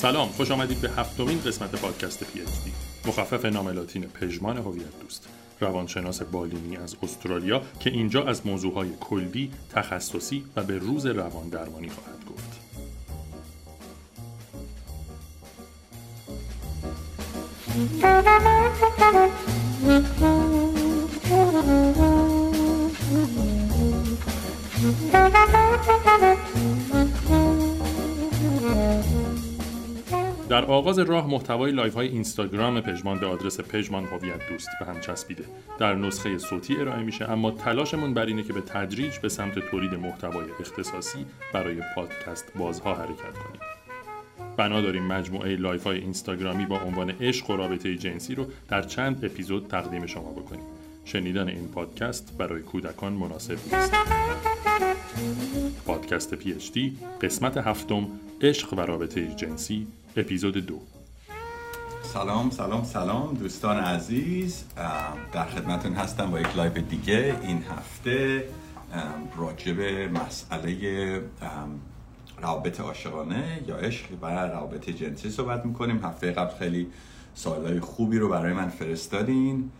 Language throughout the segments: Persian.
سلام خوش آمدید به هفتمین قسمت پادکست پی اچ دی مخفف نام لاتین پژمان هویت دوست روانشناس بالینی از استرالیا که اینجا از موضوعهای کلی، تخصصی و به روز روان درمانی خواهد گفت. در آغاز راه محتوای live های اینستاگرام پژمان به آدرس پژمان هویت دوست به هم چسبیده. در نسخه صوتی ارائه میشه اما تلاشمون بر اینه که به تدریج به سمت تولید محتوای اختصاصی برای پادکست بازها حرکت کنیم. بنا داریم مجموعه live های اینستاگرامی با عنوان عشق و رابطه جنسی رو در چند اپیزود تقدیم شما بکنیم. شنیدن این پادکست برای کودکان مناسب نیست. پادکست پی قسمت هفتم عشق و رابطه جنسی اپیزود دو. سلام سلام سلام دوستان عزیز. در خدمتون هستم با یک live دیگه. این هفته راجع به مسئله روابط عاشقانه یا عشق و روابط جنسی صحبت می‌کنیم. هفته قبل خیلی سوالای خوبی رو برای من فرستادین.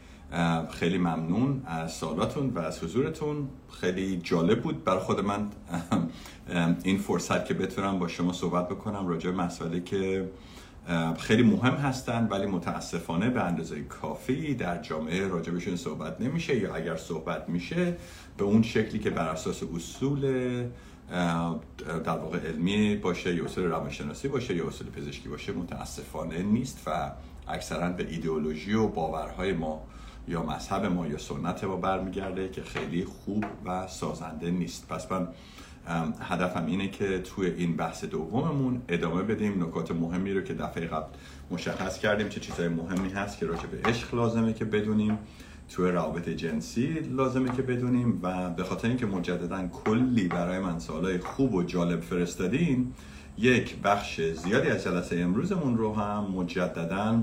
خیلی ممنون از سوالاتون و از حضورتون. خیلی جالب بود برای خود من این فرصت که بتونم با شما صحبت بکنم راجع به مسائلی که خیلی مهم هستن ولی متاسفانه به اندازه کافی در جامعه راجبشون صحبت نمیشه یا اگر صحبت میشه به اون شکلی که بر اساس اصول در واقع علمی باشه یا اصول روانشناسی باشه یا اصول پزشکی باشه متاسفانه نیست و اکثرا به ایدئولوژی و باورهای ما یا مذهب ما یا سنت ما برمیگرده که خیلی خوب و سازنده نیست. پس من هدفم اینه که توی این بحث دوممون ادامه بدیم نکات مهمی رو که دفعه قبل مشخص کردیم چه چیزهای مهمی هست که راجع به عشق لازمه که بدونیم. توی روابط جنسی لازمه که بدونیم و به خاطر اینکه مجددا کلی برای من سوالای خوب و جالب فرستادین یک بخش زیادی از جلسه امروزمون رو هم مجددا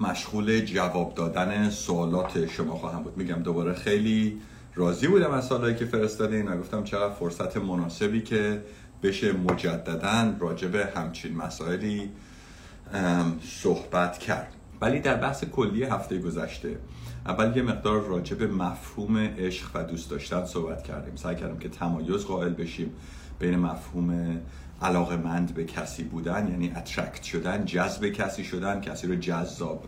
مشغول جواب دادن سوالات شما خواهم بود. میگم دوباره خیلی راضی بودم از سوالایی که فرستادین. و گفتم چقدر فرصت مناسبی که بشه مجددا راجع به همچین مسائلی صحبت کرد. ولی در بحث کلی هفته گذشته اول یه مقدار راجع به مفهوم عشق و دوست داشتن صحبت کردیم. سعی کردیم که تمایز قائل بشیم بین مفهوم علاقه مند به کسی بودن یعنی اترکت شدن جذب کسی شدن کسی رو جذاب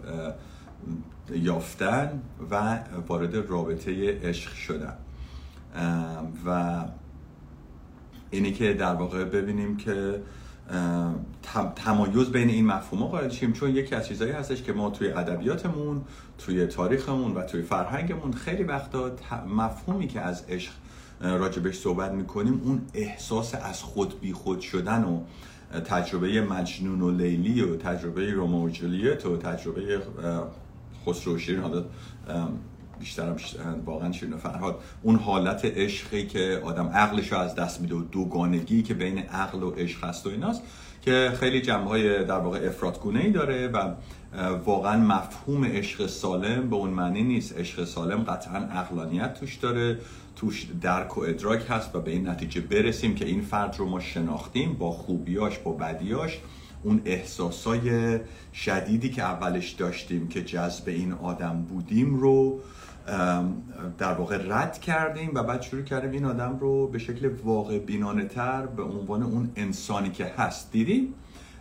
یافتن و وارد رابطه عشق شدن. و اینی که در واقع ببینیم که تمایز بین این مفهوم قائل شیم چون یکی از چیزهایی هستش که ما توی ادبیاتمون توی تاریخمون و توی فرهنگمون خیلی وقتا مفهومی که از عشق راجبش صحبت می‌کنیم اون احساس از خود بی خود شدن و تجربه مجنون و لیلی و تجربه رومو و جولیت و تجربه خسرو و شیرین حالا بیشترم واقعا شیرین فرهاد اون حالت عشقی که آدم عقلش رو از دست میده و دوگانگی که بین عقل و عشق هست و ایناست که خیلی جنبه های در واقع افرادگونه ای داره و واقعا مفهوم عشق سالم به اون معنی نیست. عشق سالم قطعا اقلانیت توش داره. توش درک و ادراک هست و به این نتیجه برسیم که این فرد رو ما شناختیم با خوبیاش با بدیاش. اون احساسای شدیدی که اولش داشتیم که جذب این آدم بودیم رو در واقع رد کردیم و بعد شروع کردیم این آدم رو به شکل واقع بینانه تر به عنوان اون انسانی که هست دیدیم.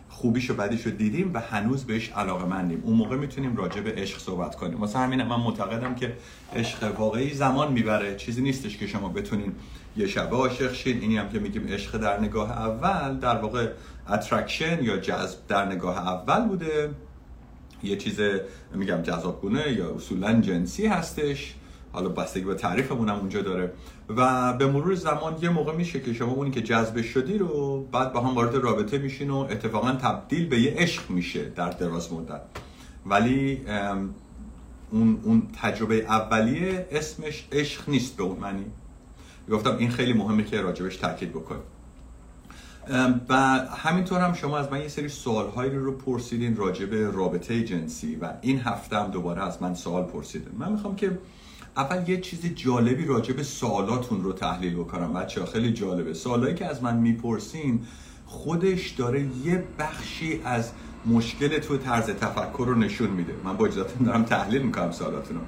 خوبیشو بدیشو دیدیم و هنوز بهش علاقه مندیم. اون موقع می‌تونیم راجع به عشق صحبت کنیم. واسه همین من معتقدم که عشق واقعی زمان می‌بره. چیزی نیستش که شما بتونین یه شبه عاشق شین. اینی هم که میگیم عشق در نگاه اول در واقع اترکشن یا جذب در نگاه اول بوده. یه چیز میگم جذابگونه یا اصولا جنسی هستش. حالا بستگی به تعریفمون هم اونجا داره. و به مرور زمان یه موقع میشه که شما اونی که جذب شدی رو بعد با هم وارد رابطه میشین و اتفاقا تبدیل به یه عشق میشه در دراز مدت. ولی اون, اون تجربه اولیه اسمش عشق نیست به اون معنی. گفتم این خیلی مهمه که راجبش تاکید بکنیم. و همینطور هم شما از من یه سری سوال رو پرسیدین راجع به رابطه جنسی و این هفته هم دوباره از من سوال پرسیدین من می‌خوام که اول یه چیز جالبی راجع به سوالاتون رو تحلیل بکنم بچه خیلی جالبه. سوالایی که از من می‌پرسین خودش داره یه بخشی از مشکل تو طرز تفکر رو نشون میده. من با اجازهتون دارم تحلیل می‌کنم سوالاتونو.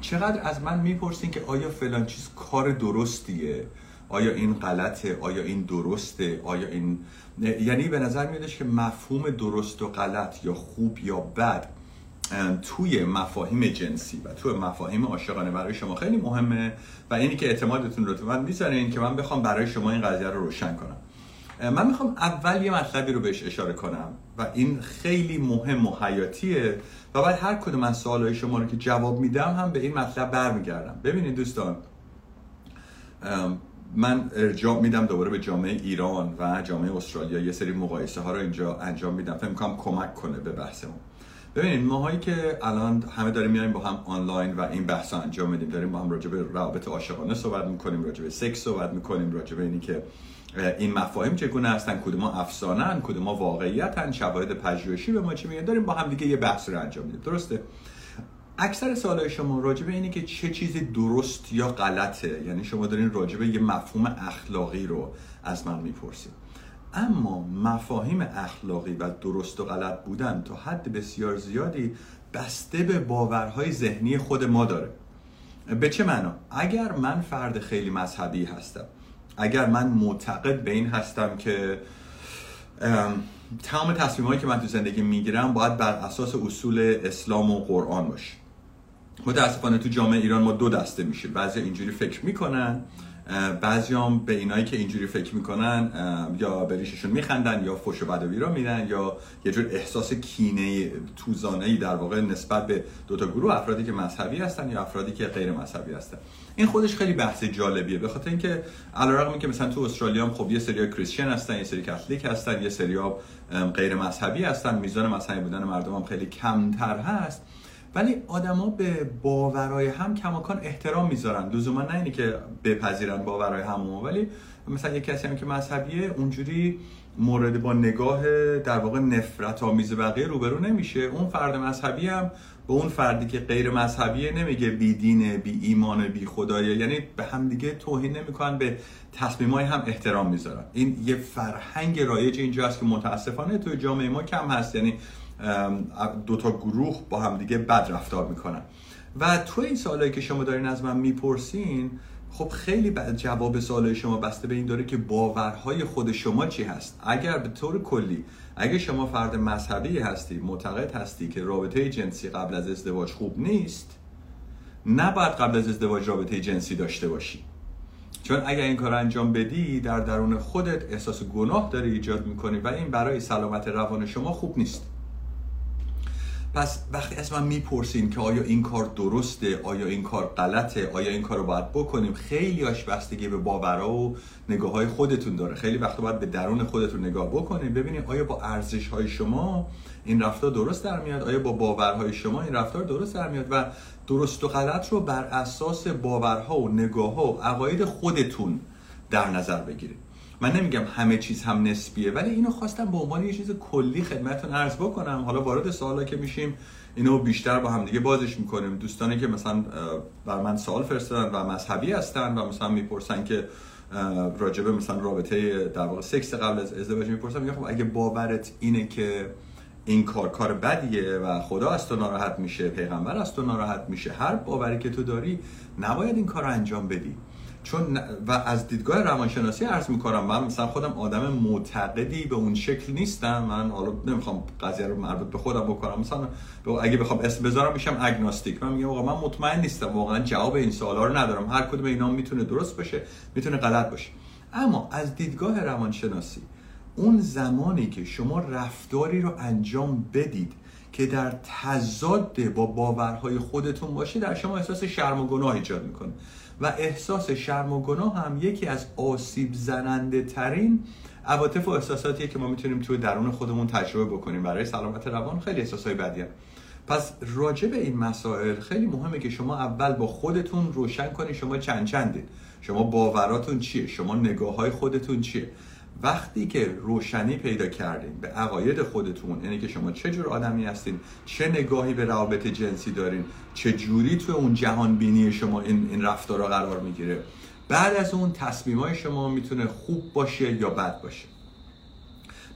چقدر از من می‌پرسین که آیا فلان چیز کار درستیه؟ آیا این غلطه؟ آیا این درسته؟ آیا این یعنی به نظر میادش که مفهوم درست و غلط یا خوب یا بد توی مفاهیم جنسی و توی مفاهیم عاشقانه برای شما خیلی مهمه و اینی که اعتمادتون رو تو من می‌ذارین که من بخوام برای شما این قضیه رو روشن کنم. من می‌خوام اول یه مطلبی رو بهش اشاره کنم و این خیلی مهم و حیاتیه و بعد هر کدوم از سوالای شما رو که جواب میدم هم به این مطلب برمیگردم. ببینید دوستان من ارجاع میدم دوباره به جامعه ایران و جامعه استرالیا. یه سری مقایسه ها رو اینجا انجام میدم. فکر می‌کنم کمک کنه به بحثمون. ببینید ماهایی که الان همه داریم میایم با هم آنلاین و این بحث انجام میدیم داریم با هم راجع به روابط عاشقانه صحبت می‌کنیم راجع به سکس صحبت می‌کنیم راجع به اینی که این مفاهیم چگونه هستن کدوم افسانه ان کدوم واقعیتن شواهد پژوهشی به ما چی میگن؟ داریم با هم دیگه یه بحث رو انجام میدیم درسته؟ اکثر سوالای شما راجع به اینه که چه چیزی درست یا غلطه یعنی شما دارین راجع به یه مفهوم اخلاقی رو از من می‌پرسید. اما مفاهیم اخلاقی و درست و غلط بودن تا حد بسیار زیادی بسته به باورهای ذهنی خود ما داره. به چه معنا؟ اگر من فرد خیلی مذهبی هستم اگر من معتقد به این هستم که تمام تصمیم که من تو زندگی می‌گیرم باید بر اساس اصول اسلام و قرآن باشه. متاسفانه تو جامعه ایران ما دو دسته میشه بعضی اینجوری فکر می‌کنن بعضی هم به اینایی که اینجوری فکر می‌کنن یا به ریششون میخندن یا فش و بدوی را میدن یا یه جور احساس کینه توزانه ای در واقع نسبت به دو تا گروه افرادی که مذهبی هستن یا افرادی که غیر مذهبی هستن. این خودش خیلی بحث جالبیه به خاطر اینکه علیرغم که مثلا تو استرالیا هم خب یه سری کریسچن هستن یه سری کاتولیک هستن یه سری غیر مذهبی هستن میزان مذهبی بودن مردم هم خیلی کمتر هست. ولی آدما به باورای هم کماکان احترام می‌ذارن. لزوما نه اینی که بپذیرن باورای همو ولی مثلا یه کسی هم که مذهبیه اونجوری مورد با نگاه در واقع نفرت آمیز بقیه روبرو نمیشه. اون فرد مذهبی هم به اون فردی که غیر مذهبیه نمیگه بی دینه بی ایمان بی خدایه یعنی به هم دیگه توهین نمی‌کنن به تصمیمای هم احترام می‌ذارن. این یه فرهنگ رایج اینجا هست که متاسفانه توی جامعه ما کم هست. یعنی دو تا گروه با هم دیگه بد رفتار می‌کنن. و تو این سوالایی که شما دارین از من می‌پرسین خب خیلی جواب سوالای شما بسته به این داره که باورهای خود شما چی هست؟ اگر به طور کلی اگر شما فرد مذهبی هستی معتقد هستی که رابطه جنسی قبل از ازدواج خوب نیست نباید قبل از ازدواج رابطه جنسی داشته باشی. چون اگر این کار انجام بدی در درون خودت احساس گناه داری ایجاد می‌کنی و این برای سلامت روان شما خوب نیست. پس وقتی از من می‌پرسین که آیا این کار درسته آیا این کار غلطه آیا این کار رو باید بکنیم خیلی آش بستگی به باورها و نگاه های خودتون داره. خیلی وقتا باید به درون خودتون نگاه بکنیم ببینید آیا با ارزش های شما این رفتار درست در میاد آیا با باورهای شما این رفتار درست در میاد و درست و غلط رو بر اساس باورها و نگاه ها و عقاید خودتون در نظر بگیرید من نمیگم همه چیز هم نسبیه ولی اینو خواستم به عنوان یه چیز کلی خدمتتون عرض بکنم. حالا وارد سوالا که میشیم اینو بیشتر با هم دیگه بازش می‌کنیم. دوستانی که مثلا بر من سوال فرستادن و مذهبی هستن و مثلا می‌پرسن که راجبه مثلا رابطه در واقع سکس قبل از ازدواج می‌پرسن میگم خب اگه باورت اینه که این کار کار بدیه و خدا از تو ناراحت میشه پیغمبر از تو ناراحت میشه هر باوری که تو داری نباید این کار رو انجام بدی. چون و از دیدگاه روانشناسی عرض می‌کنم من مثلا خودم آدم معتقدی به اون شکل نیستم. من حالا نمی‌خوام قضیه رو مربوط به خودم بکنم. مثلا اگه بخوام اسم بذارم میشم اگنوستیک من میگم آقا من مطمئن نیستم. واقعا جواب این سوالا رو ندارم. هر کدوم اینا می‌تونه درست باشه می‌تونه غلط باشه. اما از دیدگاه روانشناسی اون زمانی که شما رفتاری رو انجام بدید که در تضاد با باورهای خودتون باشه در شما احساس شرم و گناه ایجاد می‌کنه. و احساس شرم و گناه هم یکی از آسیب زننده ترین عواطف و احساساتیه که ما می‌تونیم توی درون خودمون تجربه بکنیم. برای سلامت روان خیلی احساسای بدیه. پس راجع به این مسائل خیلی مهمه که شما اول با خودتون روشن کنید شما چند چندید شما باوراتون چیه؟ شما نگاه های خودتون چیه؟ وقتی که روشنی پیدا کردین به عقاید خودتون یعنی که شما چه جور آدمی هستین چه نگاهی به روابط جنسی دارین چه جوری تو اون جهان بینی شما این, این رفتارا قرار می‌گیره بعد از اون تصمیم های شما می‌تونه خوب باشه یا بد باشه.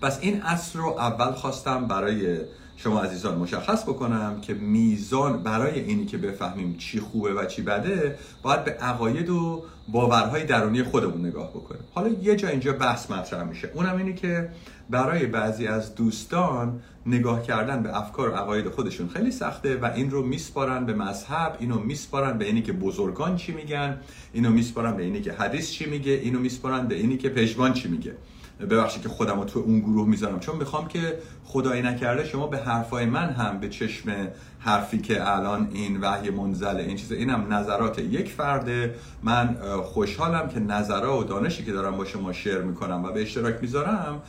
پس این اصل رو اول خواستم برای شما عزیزان مشخص بکنم که میزان برای اینی که بفهمیم چی خوبه و چی بده باید به عقاید و باورهای درونی خودمون نگاه بکنیم. حالا یه جا اینجا بحث مطرح میشه. اونم اینی که برای بعضی از دوستان نگاه کردن به افکار و عقاید خودشون خیلی سخته و این رو میسپارن به مذهب اینو میسپارن به اینی که بزرگان چی میگن اینو میسپارن به اینی که حدیث چی میگه اینو میسپارن به اینی که پژمان چی میگه. ببخشید که خودم رو تو اون گروه می‌ذارم. چون می‌خوام که خدایی نکرده شما به حرفای من هم به چشم حرفی که الان این وحی منزله این چیز اینم نظرات یک فرده. من خوشحالم که نظرات و دانشی که دارم با شما شیر می‌کنم و به اشتراک می‌ذارم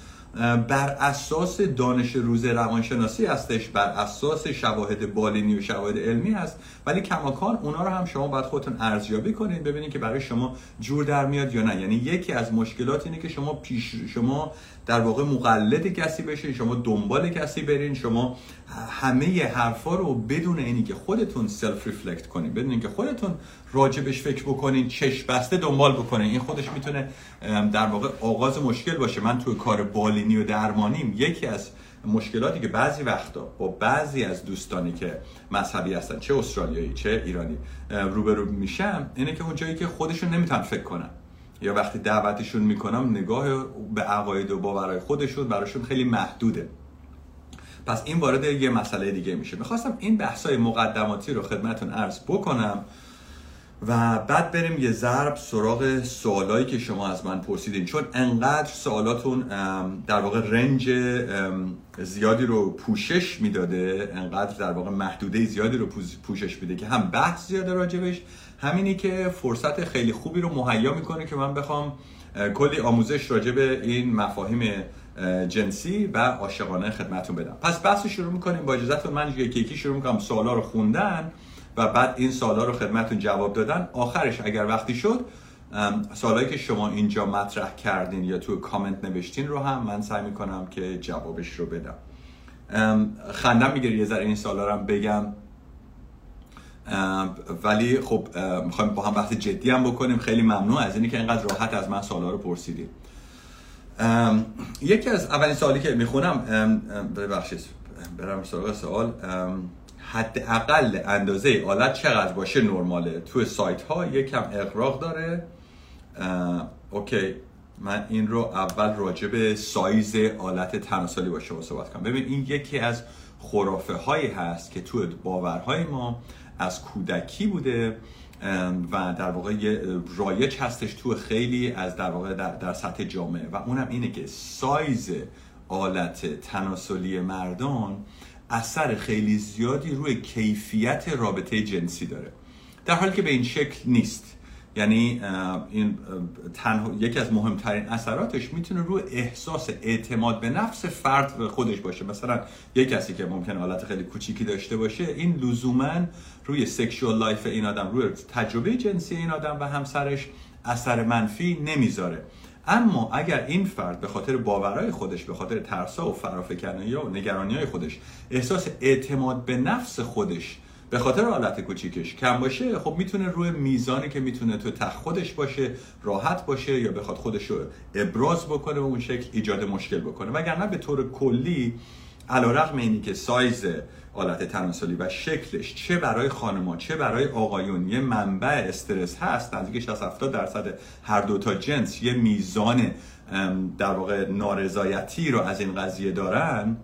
بر اساس دانش روز روانشناسی هستش بر اساس شواهد بالینی و شواهد علمی هست. ولی کماکان اونا رو هم شما باید خودتون ارزیابی کنید ببینید که برای شما جور در میاد یا نه. یعنی یکی از مشکلات اینه که شما پیش شما در واقع مقلد کسی بشین شما دنبال کسی برین شما همه حرفا رو بدون اینی که خودتون self-reflect کنین بدون اینکه خودتون راجع بهش فکر بکنین چش بسته دنبال بکنین. این خودش می‌تونه در واقع آغاز مشکل باشه. من توی کار بالینی و درمانیم. یکی از مشکلاتی که بعضی وقتا با بعضی از دوستانی که مذهبی هستن چه استرالیایی چه ایرانی روبرو میشم اینه که اون جایی که خودشون نمی‌تونن فکر کنن. یا وقتی دعوتشون می‌کنم نگاه به عقاید و باورهای خودشون براشون خیلی محدوده. پس این وارد یه مسئله دیگه میشه. می‌خواستم این بحثای مقدماتی رو خدمتون عرض بکنم و بعد بریم یه ضرب سراغ سوالایی که شما از من پرسیدین. چون انقدر سوالاتون در واقع رنج زیادی رو پوشش می‌داده انقدر در واقع محدوده زیادی رو پوشش میده که هم بحث زیاده راجبش همینی که فرصت خیلی خوبی رو مهیا می‌کنه که من بخوام کلی آموزش راجع به این مفاهیم جنسی و عاشقانه خدمتون بدم. پس بحث شروع می‌کنیم با اجازهتون. من یکی یکی شروع می‌کنم. سوالا رو خوندن و بعد این سوالا رو خدمتون جواب دادن. آخرش اگر وقتی شد سوالایی که شما اینجا مطرح کردین یا تو کامنت نوشتین رو هم من سعی می‌کنم که جوابش رو بدم. خندم می‌گیره یه ذره این سوالا رو هم بگم. ولی خب می‌خوایم با هم بحث جدی هم بکنیم. خیلی ممنون از اینی که اینقدر راحت از من سوالا رو پرسیدید یکی از اولین سوالی که می‌خونم ببخشید برم سراغ سوال. حداقل اندازه آلت چقدر باشه نرماله؟ تو سایت ها یکم اغراق داره. OK من این رو اول راجع به سایز آلت تناسلی با شما صحبت کنم. ببین این یکی از خرافه هایی هست که تو باورهای ما از کودکی بوده. و در واقع رایج هستش تو خیلی از در واقع در, در سطح جامعه. و اونم اینه که سایز آلت تناسلی مردان اثر خیلی زیادی روی کیفیت رابطه جنسی داره. در حالی که به این شکل نیست. یعنی این تنها یکی از مهمترین اثراتش می‌تونه روی احساس اعتماد به نفس فرد خودش باشه. مثلا یک کسی که ممکنه آلت خیلی کوچیکی داشته باشه این لزوما روی sexual life این آدم روی تجربه جنسی این آدم و همسرش اثر منفی نمی‌ذاره. اما اگر این فرد به خاطر باورهای خودش به خاطر ترسا و فرافکنی و نگرانی های خودش احساس اعتماد به نفس خودش به خاطر حالت کوچیکش. کم باشه خب می‌تونه روی میزانی که می‌تونه تو تخت خودش باشه راحت باشه یا بخواد خودش رو ابراز بکنه و اون شکل ایجاد مشکل بکنه. وگرنه به طور کلی علیرغم اینی که سایز آلت تناسلی و شکلش چه برای خانما چه برای آقایون یه منبع استرس هست نزدیک 60 70 درصد هر دو تا جنس یه میزان در واقع نارضایتی رو از این قضیه دارن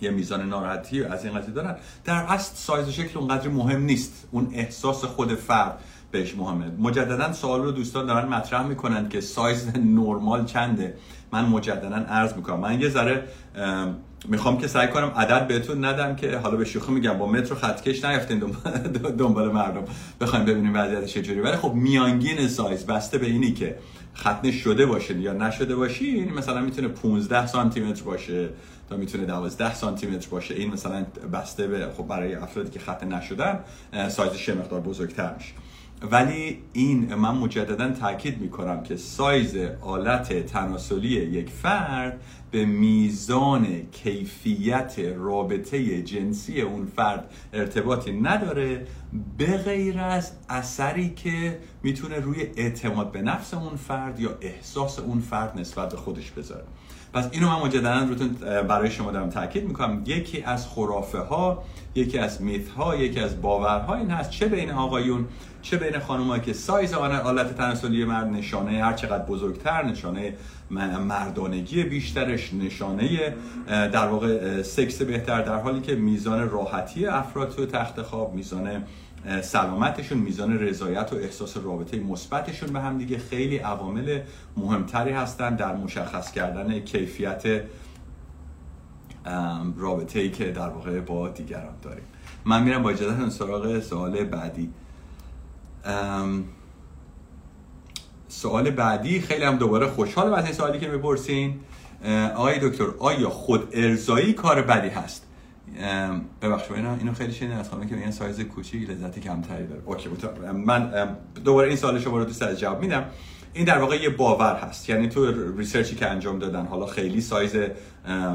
یه میزان ناراحتی از این قضیه دارن. در اصل سایز و شکل اونقدر مهم نیست. اون احساس خود فرد بهش مهمه. مجددا سوال رو دوستان دارن مطرح می‌کنن که سایز نرمال چنده. من مجددا عرض می‌کنم. من یه ذره می‌خوام که سعی کنم عدد بهتون ندم که حالا به شوخی میگم. با متر و خطکش نیفتین دنبال مردم. بخوایم ببینیم وضعیت چجوری ولی خب میانگین سایز بسته به اینی که ختنه شده باشه یا نشده باشی یعنی مثلا می‌تونه 15 سانتی متر باشه. تا می‌تونه 12 سانتی متر باشه. این مثلا بسته به خب برای افرادی که ختنه نشدن سایزش مقدار بزرگتر میشه. ولی این من مجددا تاکید می‌کنم که سایز آلت تناسلی یک فرد به میزان کیفیت رابطه جنسی اون فرد ارتباطی نداره به غیر از اثری که می‌تونه روی اعتماد به نفس اون فرد یا احساس اون فرد نسبت به خودش بذاره. پس اینو من مجددا روتون برای شما دارم تاکید می‌کنم. یکی از خرافه ها یکی از میت ها یکی از باورها این هست چه بین آقایون چه بین خانمایی که سایز آلت تناسلی مرد نشانه هر چقدر بزرگتر نشانه مردانگی بیشترش نشانه در واقع سکس بهتر در حالی که میزان راحتی افراد تو تخت خواب میزان سلامتشون میزان رضایت و احساس رابطه مثبتشون به هم دیگه خیلی عوامل مهمتری هستن در مشخص کردن کیفیت رابطه ای که در واقع با دیگران داریم. من میرم با اجازه سراغ سوال بعدی. سوال بعدی خیلی هم دوباره خوشحالم از این سوالی که می‌پرسین. آقای دکتر آیا خود ارزایی کار بدی هست؟ ببخشید اینا اینو خیلی شنیدم. از خانم که این سایز کوچیک لذت کمتری داره. OK من دوباره این سوال شما رو دوست از جواب میدم. این در واقع یه باور هست. یعنی تو research ی که انجام دادن حالا خیلی سایز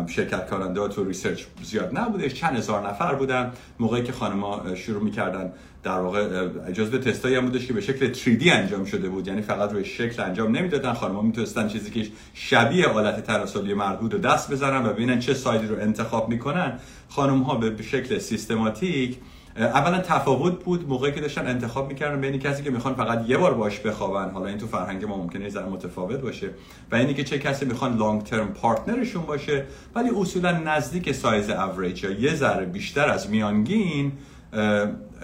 شرکت کننده تو research زیاد نبودش چند هزار نفر بودن. موقعی که خانما شروع می‌کردن در واقع به تستایی هم بودش که به شکل 3D انجام شده بود. یعنی فقط روی شکل انجام نمی‌دادن. خانم‌ها می‌تونستن چیزی که شبیه آلت تناسلی مرد رو دست بزنن و ببینن چه سایزی رو انتخاب می‌کنن. خانم ها به شکل سیستماتیک اولا تفاوت بود موقعی که داشتن انتخاب می‌کردن بین کسی که می‌خوان فقط یه بار باش بخوابن. حالا این تو فرهنگ ما ممکنه ذره متفاوت باشه. و اینی که چه کسی می‌خوان long term partner شون باشه. ولی اصولا نزدیک سایز اوریج یا یه ذره بیشتر از میانگین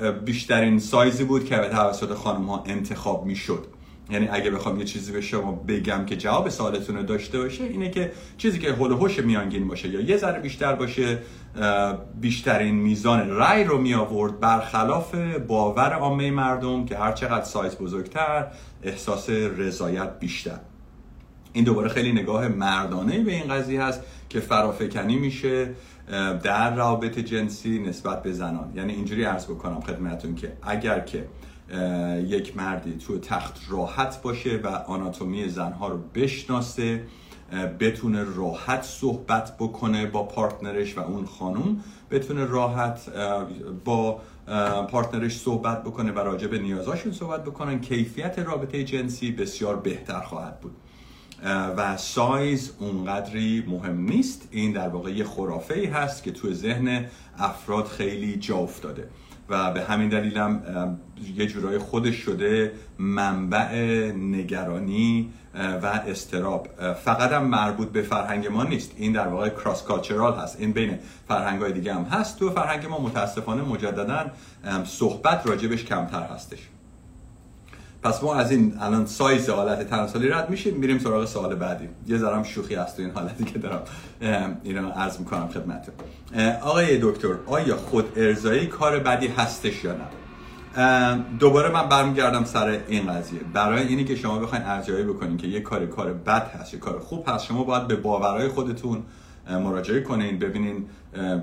بیشترین سایزی بود که توسط خانم ها انتخاب می‌شد. یعنی اگه بخوام یه چیزی به شما بگم که جواب سوالتون رو داشته باشه اینه که چیزی که هول هوش میانگین باشه یا یه ذره بیشتر باشه بیشترین میزان رای رو می آورد برخلاف باور عامه مردم که هر چقدر سایز بزرگتر احساس رضایت بیشتر. این دوباره خیلی نگاه مردانه به این قضیه هست که فرافکنی میشه. در روابط جنسی نسبت به زنان. یعنی اینجوری عرض بکنم خدمتون که اگر که یک مردی تو تخت راحت باشه و آناتومی زنها رو بشناسه بتونه راحت صحبت بکنه با پارتنرش و اون خانم بتونه راحت با پارتنرش صحبت بکنه و راجع به نیازاشون صحبت بکنن کیفیت رابطه جنسی بسیار بهتر خواهد بود. و سایز اونقدری مهم نیست. این در واقع یه خرافه ای هست که تو ذهن افراد خیلی جا افتاده. و به همین دلیل هم یه جورای خودش شده منبع نگرانی و استراب. فقط هم مربوط به فرهنگ ما نیست. این در واقع کراس کالچرال هست. این بین فرهنگ های دیگه هم هست. تو فرهنگ ما متاسفانه مجددا صحبت راجبش کمتر هستش. پس ما از این الان سایز حالت تناسلی رد میشیم میریم سراغ سوال بعدی. یه ذرم شوخی هست تو این حالتی که دارم اینو عرض می‌کنم خدمتتون. آقای دکتر آیا خود ارزایی کار بدی هستش یا نه؟ دوباره من برمیگردم سر این قضیه. برای اینی که شما بخواین ارزیابی بکنین که یه کار کار بد هست یه کار خوب هست شما باید به باورهای خودتون مراجعه کنین. ببینین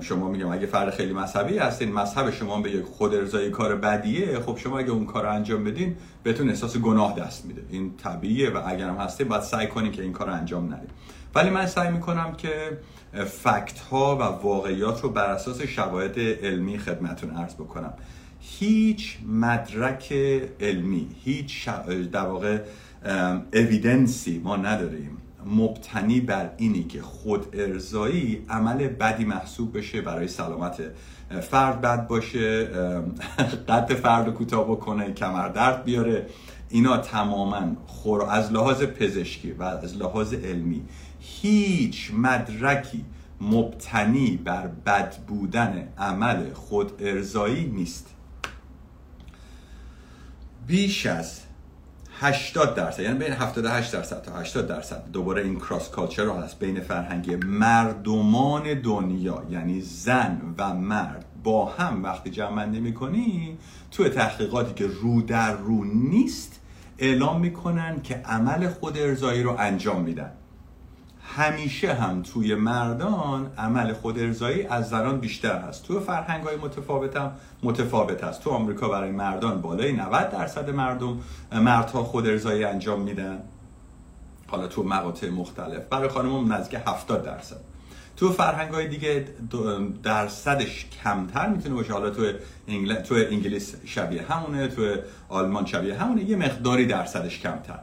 شما میگم اگه فرد خیلی مذهبی هستین مذهب شما به یک خود ارزایی کار بدیه. خب شما اگه اون کار انجام بدین بهتون احساس گناه دست میده. این طبیعیه و اگرم هستین باید سعی کنین که این کار انجام ندید ولی من سعی می‌کنم که فکت ها و واقعیات رو بر اساس شواهد علمی خدمتون عرض بکنم. هیچ مدرک علمی هیچ در واقع اویدنسی ما نداریم مبتنی بر اینی که خود ارزایی عمل بدی محسوب بشه برای سلامت فرد بد باشه قد فرد رو کوتاه بکنه کمر درد بیاره. اینا تماما خور از لحاظ پزشکی و از لحاظ علمی هیچ مدرکی مبتنی بر بد بودن عمل خود ارزایی نیست. بیش از 80 درصد یعنی بین 78 درصد تا 80 درصد دوباره این کراس کالچر هست بین فرهنگ مردمان دنیا یعنی زن و مرد با هم وقتی جمع می‌کنی تو تحقیقاتی که رو در رو نیست اعلام می‌کنن که عمل خود ارزایی رو انجام میدن. همیشه هم توی مردان عمل خود ارزایی از زنان بیشتر هست. تو فرهنگ های متفاوت هم متفاوت هست تو آمریکا برای مردان بالای 90 درصد مردم مردها خود ارزایی انجام میدن. حالا تو مقاطع مختلف. برای خانم هم نزدیک 70 درصد. تو فرهنگ های دیگه درصدش کمتر می‌تونه باشه. حالا تو, انگل... تو انگلیس شبیه همونه تو آلمان شبیه همونه. یه مقداری درصدش کمتر.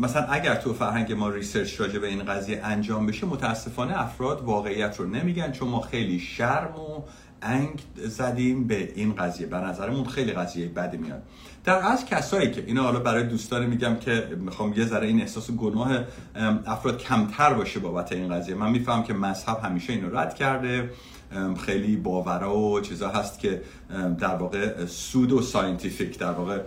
مثلا اگر تو فرهنگ ما research راجع به این قضیه انجام بشه متاسفانه افراد واقعیت رو نمیگن چون ما خیلی شرم و انگ زدیم به این قضیه. به نظرمون خیلی قضیه بدی میاد. در از کسایی که اینو حالا برای دوستان میگم که می‌خوام یه ذره این احساس گناه افراد کمتر باشه بابت این قضیه. من میفهمم که مذهب همیشه اینو رد کرده. خیلی باورا و چیزا هست که در واقع pseudo scientific در واقع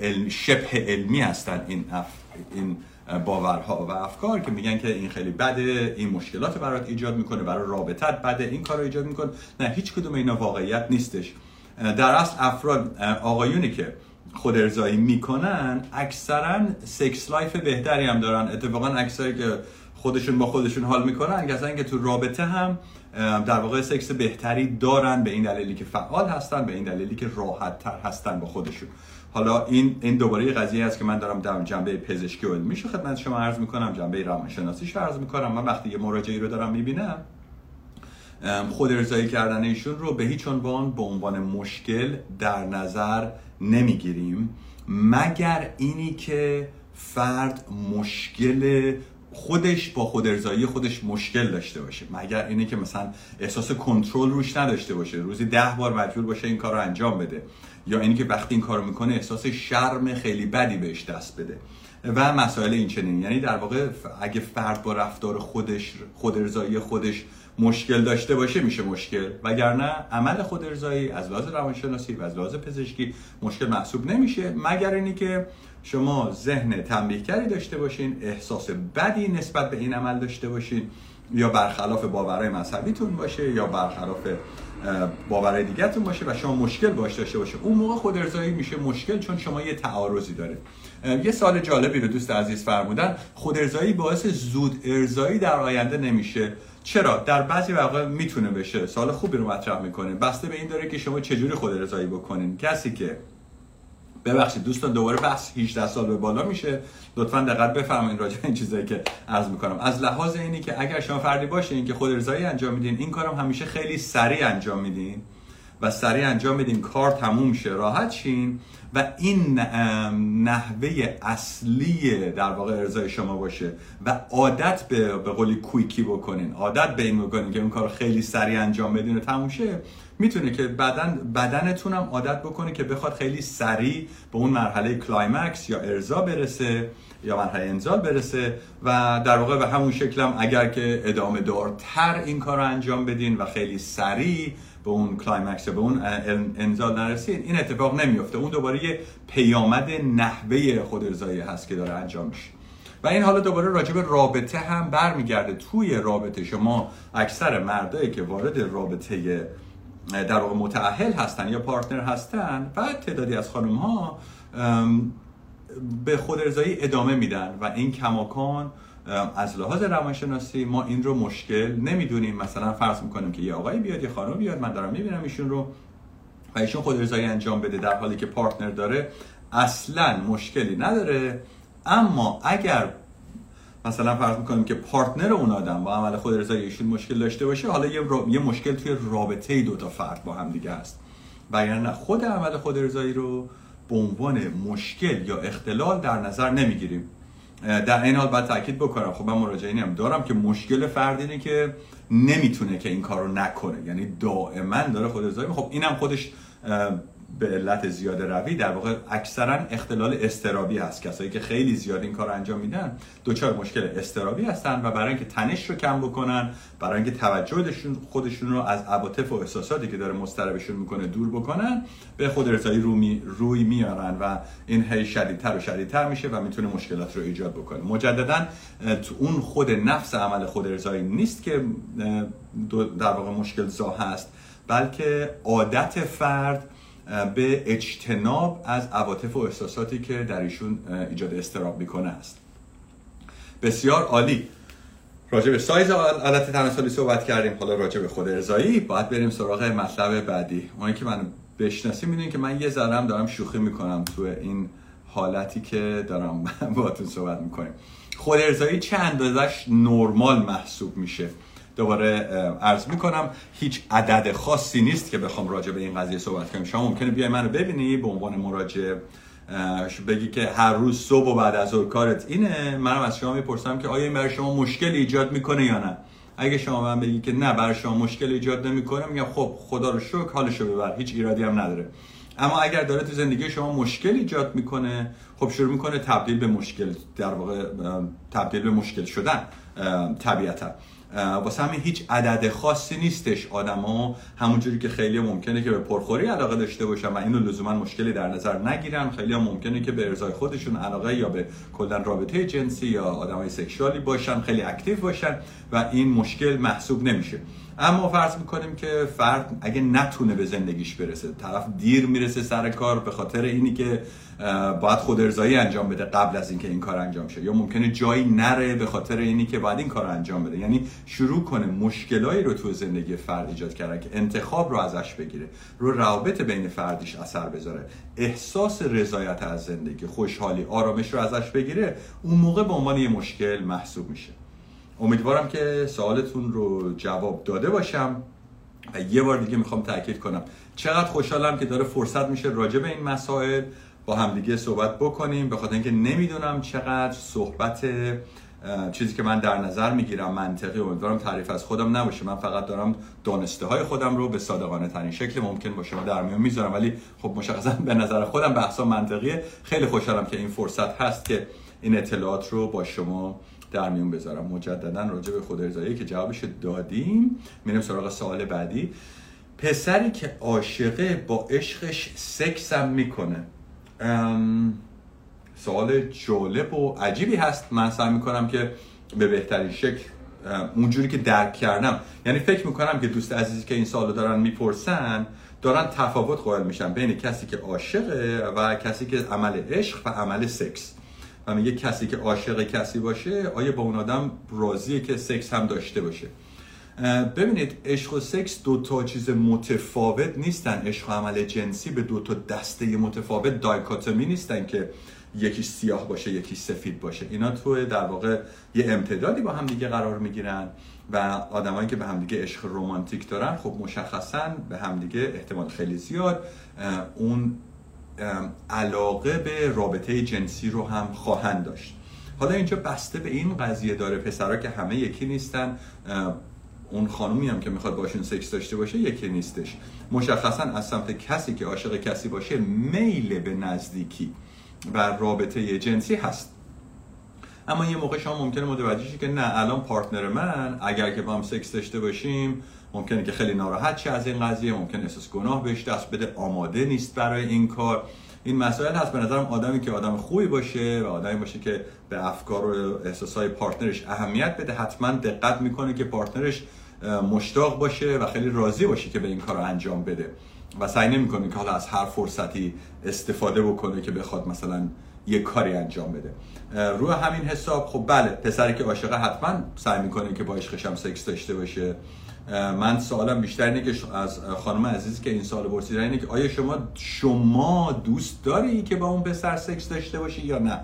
علم شبه علمی هستن این اف این باورها و افکار که میگن که این خیلی بده این مشکلات برات ایجاد می‌کنه برای رابطت بده این کار رو ایجاد می‌کنه نه هیچ کدوم اینا واقعیت نیستش. در اصل افراد آقایونی که خود ارضایی می‌کنن اکثرا sex life بهتری هم دارن. اتفاقا اکثری که خودشون با خودشون حال می‌کنن کسانی که تو رابطه هم در واقع سکس بهتری دارن به این دلیلی که فعال هستن به این دلیلی که راحت تر هستن با خودشون. حالا این این دوباره قضیه است که من دارم در جنبه پزشکی و علمیش خدمت شما عرض می‌کنم جنبه روانشناسیش عرض می‌کنم. من وقتی یه مراجعی رو دارم می‌بینم خود ارزایی کردن ایشون رو به هیچ عنوان به عنوان مشکل در نظر نمی‌گیریم. مگر اینی که فرد مشکل خودش با خود ارزایی خودش مشکل داشته باشه. مگر اینه که مثلا احساس کنترل روش نداشته باشه. روزی ده بار مجبور باشه این کار رو انجام بده. یا اینی که وقتی این کار می‌کنه احساس شرم خیلی بدی بهش دست بده. و مسائل این چنین یعنی در واقع اگه فرد با رفتار خودش خود خودش مشکل داشته باشه میشه مشکل. وگرنه عمل خود از لحاظ روانشناسی و از لحاظ پزشکی مشکل محسوب نمیشه. مگر اینی که شما ذهن تنبیهکری داشته باشین احساس بدی نسبت به این عمل داشته باشین یا برخلاف باورهای مذهبیتون باشه یا برخلاف باورهای دیگهتون باشه و شما مشکل باش داشته باشه اون موقع خود ارزایی میشه مشکل چون شما یه تعارضی داره. یه سال جالبی رو دوست عزیز فرمودن خود ارزایی باعث زود ارزایی در آینده نمیشه. چرا؟ در بعضی واقع می‌تونه بشه. سال خوبی رو مطرح می‌کنه. بسته به این داره که شما چجوری خود ارزایی بکنین. کسی که ببخشید دوستان دوباره بحث 18 سال به بالا میشه. لطفا دقت بفرمایید راجع این چیزایی که عرض می‌کنم. از لحاظ اینی که اگر شما فردی باشین که خود ارزایی انجام میدین این کارم همیشه خیلی سریع انجام میدین. و سریع انجام میدین کار تموم شه. راحت شین و این نحوه اصلی در واقع ارضای شما باشه و عادت به به قولی quickie بکنین. عادت به این بکنین که اون کار خیلی سریع انجام بدین و تموم شه. می‌تونه که بدن بدنتون هم عادت بکنه که بخواد خیلی سریع به اون مرحله climax یا ارضا برسه یا مرحله انزال برسه و در واقع به همون شکل هم اگر که ادامه دارتر این کار رو انجام بدین و خیلی سریع به اون climax به اون انزال نرسید این اتفاق نمیفته اون دوباره یه پیامد نحوه خود ارضایی هست که داره انجام میشه. و این حالا دوباره راجع به رابطه هم برمیگرده. توی رابطه شما اکثر مردایی که وارد رابطه در واقع متاهل هستن یا partner هستن و تعدادی از خانم ها به خود ارضایی ادامه میدن و این کماکان از لحاظ روانشناسی ما این رو مشکل نمی‌دونیم. مثلا فرض می‌کنیم که یه آقایی بیاد یه خانم بیاد من دارم می‌بینم ایشون رو و ایشون خود ارزایی انجام بده در حالی که پارتنر داره اصلا مشکلی نداره. اما اگر مثلا فرض می‌کنیم که پارتنر اون آدم با عمل خود ارزایی ایشون مشکل داشته باشه حالا یه, یه مشکل توی رابطه دو تا فرد با هم دیگه است و یعنی خود عمل خود ارزایی رو به عنوان مشکل یا اختلال در نظر نمی‌گیریم. در این حال باید تاکید بکنم. خب من مراجعینی هم دارم که مشکل فرد اینه که نمی‌تونه که این کارو نکنه. یعنی دائما داره خود ارزایی خب اینم خودش به علت زیاده روی در واقع اکثرا اختلال استرابی هست. کسایی که خیلی زیاد این کار انجام میدن دچار مشکل استرابی هستن و برای اینکه تنش رو کم بکنن برای اینکه توجهشون خودشون رو از عواطف و احساساتی که داره مضطربشون می‌کنه دور بکنن به خود ارزایی روی, روی میارن و این هی شدیدتر و شدیدتر میشه و می‌تونه مشکلات رو ایجاد بکنه. مجددا تو اون خود نفس عمل خود ارزایی نیست که در واقع مشکل زا هست بلکه عادت فرد به اجتناب از عواطف و احساساتی که در ایشون ایجاد استراب می‌کنه است. بسیار عالی. راجع به سایز آلت تناسلی صحبت کردیم حالا راجع به خود ارزایی باید بریم سراغ مطلب بعدی. اونی که من بشناسی می‌دونین که من یه ذرم دارم شوخی می‌کنم تو این حالتی که دارم باهاتون صحبت می‌کنیم. خود ارزایی چه اندازش نرمال محسوب میشه؟ دوباره عرض می‌کنم هیچ عدد خاصی نیست که بخوام راجع به این قضیه صحبت کنیم. شما ممکنه بیای منو ببینی به عنوان مراجع بگی که هر روز صبح و بعد از ظهر کارت اینه. منم از شما می‌پرسم که آیا این برای شما مشکل ایجاد می‌کنه یا نه؟ اگه شما من بگی که نه برای شما مشکل ایجاد نمی‌کنه میگم خب خدا رو شکر حالشو ببر هیچ ایرادی هم نداره. اما اگر داره تو زندگی شما مشکل ایجاد می‌کنه خب شروع می‌کنه تبدیل به مشکل در واقع تبدیل به مشکل شدن طبیعتا. واسه همین هیچ عدد خاصی نیستش آدما همونجوری که خیلی ممکنه که به پرخوری علاقه داشته باشن و اینو لزوما مشکلی در نظر نگیرن. خیلی هم ممکنه که به ارزای خودشون علاقه یا به کلا رابطه جنسی یا آدمای سکشوالی باشن خیلی اکتیو باشن و این مشکل محسوب نمیشه. اما فرض می‌کنیم که فرد اگه نتونه به زندگیش برسه طرف دیر می‌رسه سر کار به خاطر اینی که باید خود ارزایی انجام بده قبل از اینکه این کار انجام شه. یا ممکنه جایی نره به خاطر اینی که باید این کار انجام بده. یعنی شروع کنه مشکلایی رو تو زندگی فرد ایجاد کرده که انتخاب رو ازش بگیره رو روابط بین فردیش اثر بذاره. احساس رضایت از زندگی خوشحالی آرامش رو ازش بگیره اون موقع به عنوان یه مشکل محسوب میشه. امیدوارم که سوالتون رو جواب داده باشم. و یه بار دیگه می‌خوام تاکید کنم. چقدر خوشحالم که داره فرصت میشه راجع به این مسائل. با همدیگه صحبت بکنیم به خاطر اینکه نمی‌دونم چقدر صحبت چیزی که من در نظر می‌گیرم منطقی. امیدوارم تعریف از خودم نباشه. من فقط دارم دانسته های خودم رو به صادقانه ترین شکل ممکن با شما در میون می‌ذارم. ولی خب مشخصا به نظر خودم بحثا منطقیه. خیلی خوشحالم که این فرصت هست که این اطلاعات رو با شما در میون بذارم. مجددا راجع به خود ارزایی که جوابش دادیم. میریم سراغ سوال بعدی. پسری که عاشقه با عشقش سکس هم می‌کنه. سوال جالب و عجیبی هست. من سعی می‌کنم که به بهترین شکل اونجوری که درک کردم. یعنی فکر می‌کنم که دوست عزیزی که این سوالو دارن می‌پرسن دارن تفاوت قائل میشن بین کسی که عاشقه و کسی که عمل عشق و عمل سکس. و میگه کسی که عاشق کسی باشه آیا با اون آدم راضیه که سکس هم داشته باشه؟ ببینید عشق و سکس دو تا چیز متفاوت نیستن. عشق و عمل جنسی به دو تا دسته متفاوت دایکاتومی نیستن که یکی سیاه باشه یکی سفید باشه. اینا تو در واقع یه امتدادی با هم دیگه قرار می‌گیرن و آدمایی که به همدیگه عشق رومانتیک دارن خب مشخصا به همدیگه احتمال خیلی زیاد اون علاقه به رابطه جنسی رو هم خواهند داشت. حالا اینجا بسته به این قضیه داره پسرها که همه یکی نیستن اون خانومی هم که می‌خواد باشون سکس داشته باشه یکی نیستش. مشخصا از سمت کسی که عاشق کسی باشه میل به نزدیکی و رابطه جنسی هست. اما یه موقع شما ممکنه متوجه که نه الان پارتنر من اگر که با هم سکس داشته باشیم ممکنه که خیلی ناراحت شه از این قضیه ممکن احساس گناه بهش دست بده آماده نیست برای این کار. این مسائل هست. به نظرم آدمی که آدم خوبی باشه و آدمی باشه که به افکار و احساسهای پارتنرش اهمیت بده حتما دقت می‌کنه که پارتنرش مشتاق باشه و خیلی راضی باشه که به این کار رو انجام بده. و سعی نمی‌کنه که حالا از هر فرصتی استفاده بکنه که بخواد مثلا یه کاری انجام بده. روی همین حساب خب بله پسری که عاشقه حتما سعی می‌کنه که با عشقش هم سکس داشته باشه. من سوالم بیشتر اینه که از خانم عزیزی که این سوال پرسیدن اینه که آیا شما شما دوست داری که با اون پسر سکس داشته باشی یا نه؟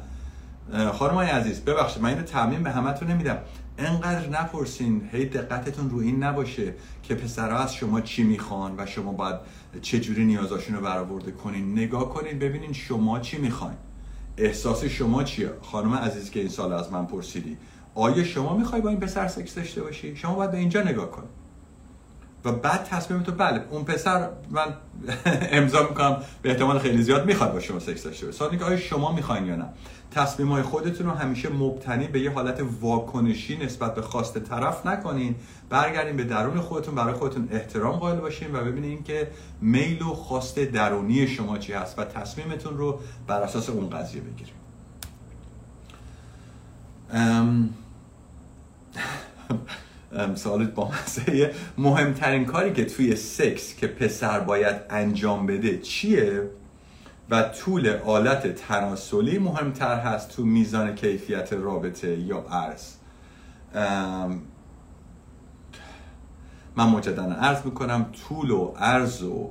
خانم عزیز ببخشید من اینو تعمین به همتون نمیدم. انقدر نپرسین هی دقتتون رو این نباشه که پسرها از شما چی می‌خوان و شما باید چجوری نیازاشون رو برآورده کنین. نگاه کنین ببینین شما چی می‌خواین. احساس شما چیه؟ خانم عزیز که این سال از من پرسیدی. آیا شما می‌خوای با این پسر سکس داشته باشی؟ شما باید به اینجا نگاه کن. و بعد تصمیم تو بله اون پسر من امضا می‌کنم به احتمال خیلی زیاد می‌خواد با شما سکس داشته باشه. که آیا شما می‌خواین یا نه؟ تصمیم های خودتون رو همیشه مبتنی به یه حالت واکنشی نسبت به خواست طرف نکنین. برگردین به درون خودتون برای خودتون احترام قائل باشین و ببینین که میل و خواست درونی شما چی هست و تصمیمتون رو بر اساس اون قضیه بگیریم سوالت با مهمترین کاری که توی سکس که پسر باید انجام بده چیه؟ و طول آلت تناسلی مهمتر هست تو میزان کیفیت رابطه یا عرض. من مجددا عرض می‌کنم طول و عرض و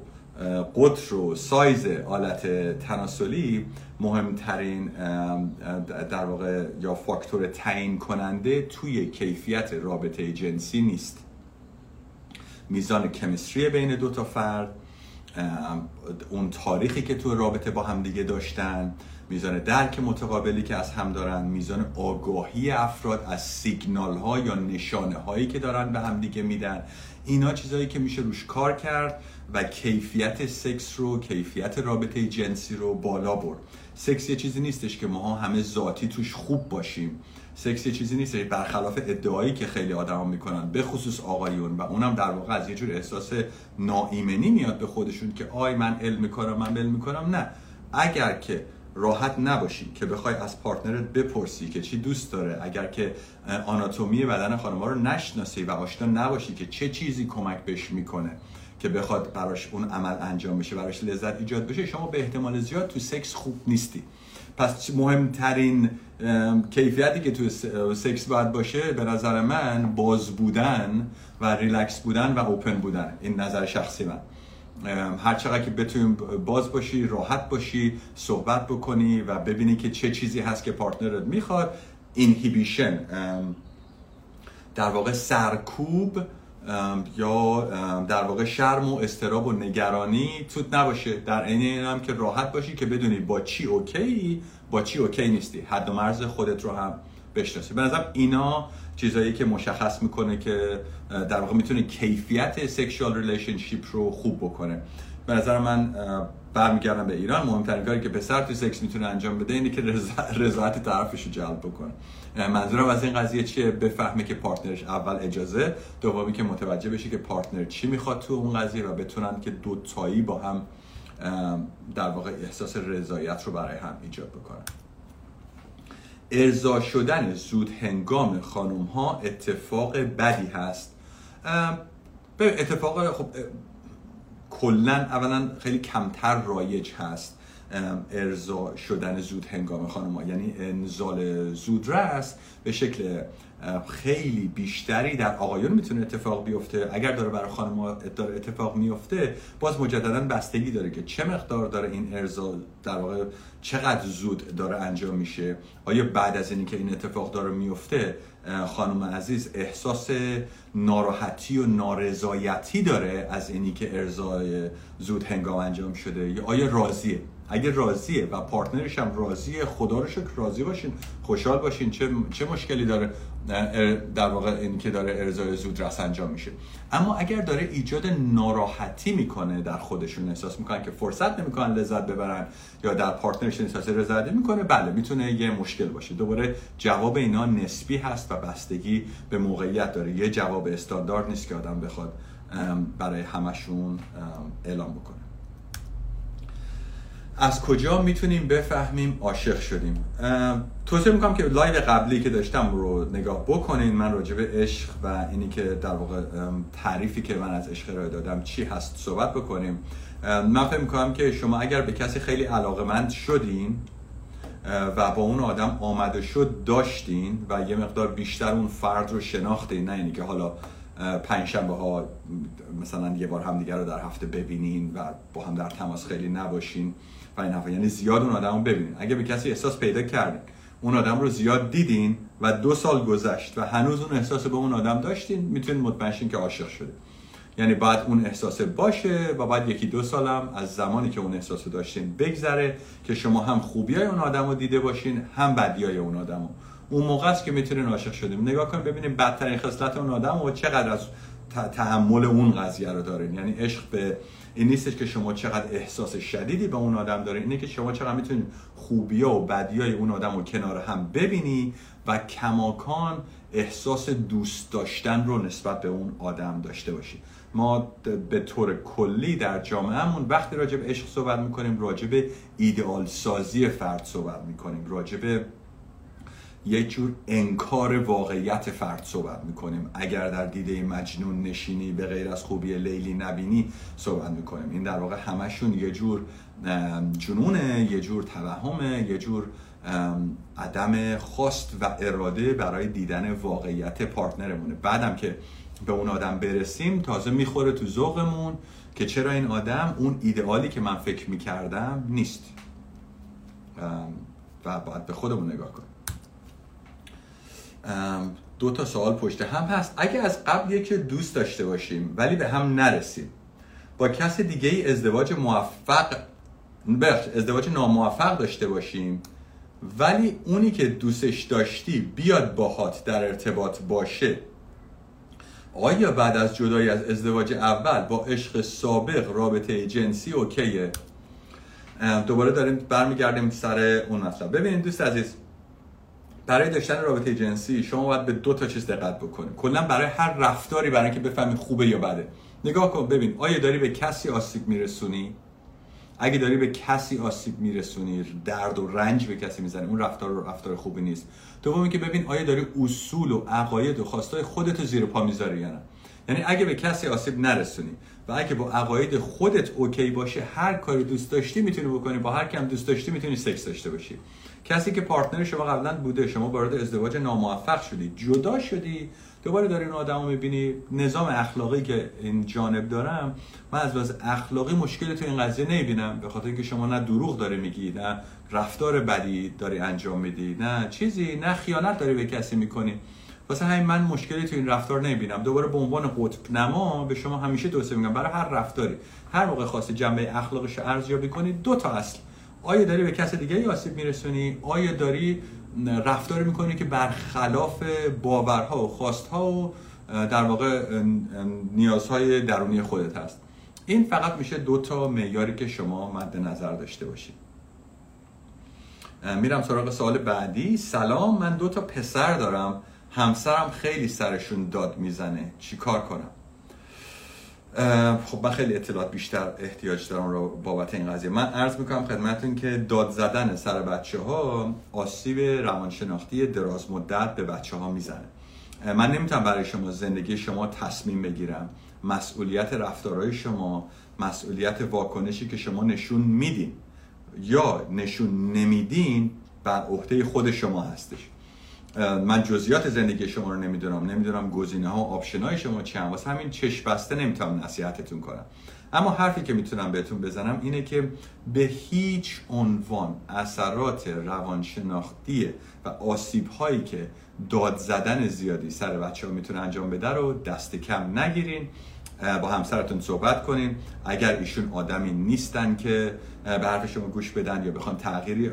قطر و سایز آلت تناسلی مهمترین در واقع یا فاکتور تعیین کننده توی کیفیت رابطه جنسی نیست. میزان کمیستری بین دو تا فرد اون تاریخی که تو رابطه با هم دیگه داشتن میزان درک متقابلی که از هم دارن میزان آگاهی افراد از سیگنال ها یا نشانه هایی که دارن به هم دیگه میدن. اینا چیزهایی که میشه روش کار کرد. و کیفیت سکس رو کیفیت رابطه جنسی رو بالا برد. سکس یه چیزی نیستش که ماها همه ذاتی توش خوب باشیم. سکس یه چیزی نیست برخلاف ادعایی که خیلی آدما می‌کنن به خصوص آقایون و اونم در واقع از یه جور احساس ناایمنی میاد به خودشون که آی من علم می‌کنم من علم می‌کنم نه. اگر که راحت نباشی که بخوای از partner ت بپرسی که چی دوست داره اگر که آناتومی بدن خانم‌ها رو نشناسی و آشنا نباشی که چه چیزی کمک بهش می‌کنه. که بخواد براش اون عمل انجام بشه براش لذت ایجاد بشه شما به احتمال زیاد تو سکس خوب نیستی. پس مهمترین کیفیتی که تو سکس باید باشه به نظر من باز بودن و ریلکس بودن و open بودن. این نظر شخصی من. هر چقدر که بتونیم باز باشی راحت باشی صحبت بکنی و ببینی که چه چیزی هست که partner ت می‌خواد inhibition در واقع سرکوب یا در واقع شرم و اضطراب و نگرانی توت نباشه. در عین این هم که راحت باشی که بدونی با چی OK با چی OK نیستی. حد و مرز خودت رو هم بشناسی. به نظرم اینا چیزایی که مشخص می‌کنه که در واقع می‌تونه کیفیت sexual relationship رو خوب بکنه. به نظر من برمیگردم به ایران. مهمترین کاری که پسر تو سکس می‌تونه انجام بده اینه که رضایت طرفش رو جلب بکنه. منظورم از این قضیه چیه؟ بفهمه که پارتنرش اول اجازه دومی که متوجه بشه که پارتنر چی می‌خواد تو اون قضیه و بتونن که دو تایی با هم در واقع احساس رضایت رو برای هم ایجاد بکنن. ارضا شدن زود هنگام خانم ها اتفاق بدی هست. به اتفاق خب کلا اولا خیلی کمتر رایج هست. ارضا شدن زود هنگام خانم ها یعنی انزال زودرس به شکل خیلی بیشتری در آقایون می‌تونه اتفاق بیفته. اگر داره برای خانم داره اتفاق میفته باز مجددا بستگی داره که چه مقدار داره این ارزا در واقع چقدر زود داره انجام میشه. آیا بعد از اینکه این اتفاق داره میفته خانم عزیز احساس ناراحتی و نارضایتی داره از اینی که ارزای زود هنگام انجام شده؟ یا آیا راضیه؟ اگه راضیه و پارتنرش هم راضیه خدا رو شکر راضی باشین خوشحال باشین. چه, چه مشکلی داره در واقع این که داره ارزای زود رس انجام میشه. اما اگر داره ایجاد ناراحتی می‌کنه در خودشون احساس می‌کنن که فرصت نمی‌کنن لذت ببرن یا در پارتنرش احساس رضایت می‌کنه بله می‌تونه یه مشکل باشه. دوباره جواب اینا نسبی هست و بستگی به موقعیت داره. یه جواب استاندارد نیست که آدم بخواد برای همشون اعلام بکنه. از کجا می‌تونیم بفهمیم؟ عاشق شدیم. توصیه می‌کنم که لایو قبلی که داشتم رو نگاه بکنین. من راجع به عشق و اینی که در واقع تعریفی که من از عشق رو دادم چی هست صحبت بکنیم. من فکر می‌کنم که شما اگر به کسی خیلی علاقمند شدین و با اون آدم آمده شد داشتین و یه مقدار بیشتر اون فرد رو شناختین نه اینی که حالا پنجشنبه ها مثلا یه بار همدیگه رو در هفته ببینین و با هم در تماس خیلی نباشین. و این حرفا یعنی زیاد اون آدم رو ببینین. اگه به کسی احساس پیدا کردین اون آدم رو زیاد دیدین و دو سال گذشت و هنوز اون احساس به اون آدم داشتین می‌تونین مطمئن که عاشق شده. یعنی بعد اون احساس باشه و بعد یکی دو سالم از زمانی که اون احساس داشتین بگذره که شما هم خوبی های اون آدم رو دیده باشین هم بدی های اون آدم رو. اون موقع است که می‌تونین عاشق شدیم نگاه کنیم ببینیم بدترین خصلت اون آدم و چقدر از تحمل اون قضیه رو دارین. یعنی عشق به این نیستش که شما چقدر احساس شدیدی به اون آدم دارین اینه که شما چقدر می‌تونید خوبی و بدی های اون آدم رو کنار هم ببینی و کماکان احساس دوست داشتن رو نسبت به اون آدم داشته باشی. ما به طور کلی در جامعهمون وقتی راجع به عشق صحبت می‌کنیم راجع به ایدئال سازی فرد صحبت می‌کنیم راجع یک جور انکار واقعیت فرد صحبت می‌کنیم. اگر در دیده مجنون نشینی به غیر از خوبی لیلی نبینی صحبت می‌کنیم. این در واقع همشون یه جور جنونه یه جور توهمه یه جور عدم خواست و اراده برای دیدن واقعیت پارتنرمونه. بعدم که به اون آدم برسیم تازه می‌خوره تو ذوقمون که چرا این آدم اون ایدئالی که من فکر می‌کردم نیست. و باید به خودمون نگاه کنیم. دو تا سوال پشت هم هست. اگه از قبل یکی دوست داشته باشیم ولی به هم نرسیم با کس دیگه ای ازدواج موفق بخش ازدواج ناموفق داشته باشیم ولی اونی که دوستش داشتی بیاد باهات در ارتباط باشه آیا بعد از جدایی از ازدواج اول با عشق سابق رابطه جنسی اوکیه؟ دوباره داریم برمیگردیم سر اون مطلب. ببینید دوست عزیز برای داشتن رابطه جنسی شما باید به دو تا چیز دقت بکنید کلا برای هر رفتاری برای اینکه بفهمی خوبه یا بده. نگاه کن ببین آیا داری به کسی آسیب میرسونی؟ اگه داری به کسی آسیب میرسونی درد و رنج به کسی می‌زنی اون رفتار رو رفتار خوبی نیست. دومی که ببین آیا داری اصول و عقاید و خواستای خودت زیر پا می‌ذاری یا نه؟ یعنی اگه به کسی آسیب نرسونی و اگه با عقاید خودت OK باشه هر کاری دوست داشتی می‌تونی بکنی با هر کی هم دوست داشتی می‌تونی سکس داشته باشی. کسی که partner شما قبلا بوده شما وارد ازدواج ناموفق شدی جدا شدی دوباره داری این آدم رو می‌بینی. نظام اخلاقی که این جانب دارم من از لحاظ اخلاقی مشکلی تو این قضیه نمی‌بینم. به خاطر اینکه شما نه دروغ داری میگی نه رفتار بدی داری انجام میدی نه چیزی نه خیانت داری به کسی می‌کنی. واسه همین من مشکلی تو این رفتار نمی‌بینم. دوباره به عنوان قطب نما به شما همیشه توصیه میگم برای هر رفتاری هر موقع خواستی جنبه اخلاقش رو ارزیابی کنی دو تا اصل. آیا داری به کس دیگه آسیب میرسونی؟ آیا داری رفتار می‌کنی که برخلاف باورها و خواستها و در واقع نیازهای درونی خودت هست؟ این فقط میشه دو تا معیاری که شما مد نظر داشته باشید. میرم سراغ سوال بعدی. سلام من دو تا پسر دارم. همسرم خیلی سرشون داد می‌زنه. چیکار کنم؟ خب من خیلی اطلاعات بیشتر احتیاج دارم رو بابت این قضیه. من عرض می‌کنم خدمتتون که داد زدن سر بچه ها آسیب روانشناختی دراز مدت به بچه ها می‌زنه من نمی‌تونم برای شما زندگی شما تصمیم بگیرم. مسئولیت رفتارهای شما مسئولیت واکنشی که شما نشون میدین یا نشون نمیدین بر عهده خود شما هستش. من جزئیات زندگی شما رو نمی‌دونم نمی‌دونم گزینه ها آپشن های شما هم واسه همین چشم بسته نمی‌تونم نصیحتتون کنم. اما حرفی که می‌تونم بهتون بزنم اینه که به هیچ عنوان اثرات روانشناختی و آسیب هایی که داد زدن زیادی سر بچه ها می‌تونه انجام بده رو دست کم نگیرین. با همسرتون صحبت کنین اگر ایشون آدمی نیستن که به حرف شما گوش بدن یا بخوان تغییری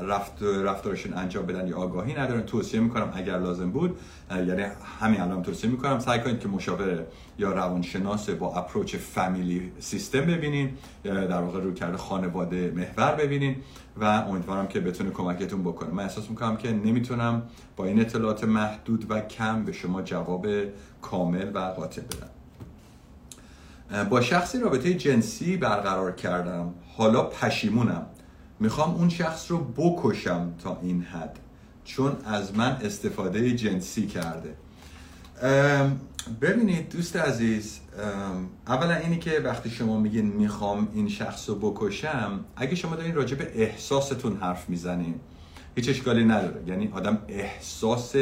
رفت رفتارشون انجام بدن یا آگاهی ندارن توصیه می‌کنم اگر لازم بود یعنی همین الان توصیه می‌کنم سعی کنید که مشاور یا روانشناس با اپروچ فامیلی سیستم ببینین در واقع رو کرده خانواده محور ببینین و امیدوارم که بتونه کمکتون بکنه. من احساس می‌کنم که نمی‌تونم با این اطلاعات محدود و کم به شما جواب کامل و قاطع بدم. با شخصی رابطه جنسی برقرار کردم. حالا پشیمونم. می‌خوام اون شخص رو بکشم تا این حد چون از من استفاده جنسی کرده. ببینید دوست عزیز اولا اینی که وقتی شما میگین می‌خوام این شخص رو بکشم اگه شما دارین راجع به احساستون حرف می‌زنین هیچ اشکالی نداره. یعنی آدم احساس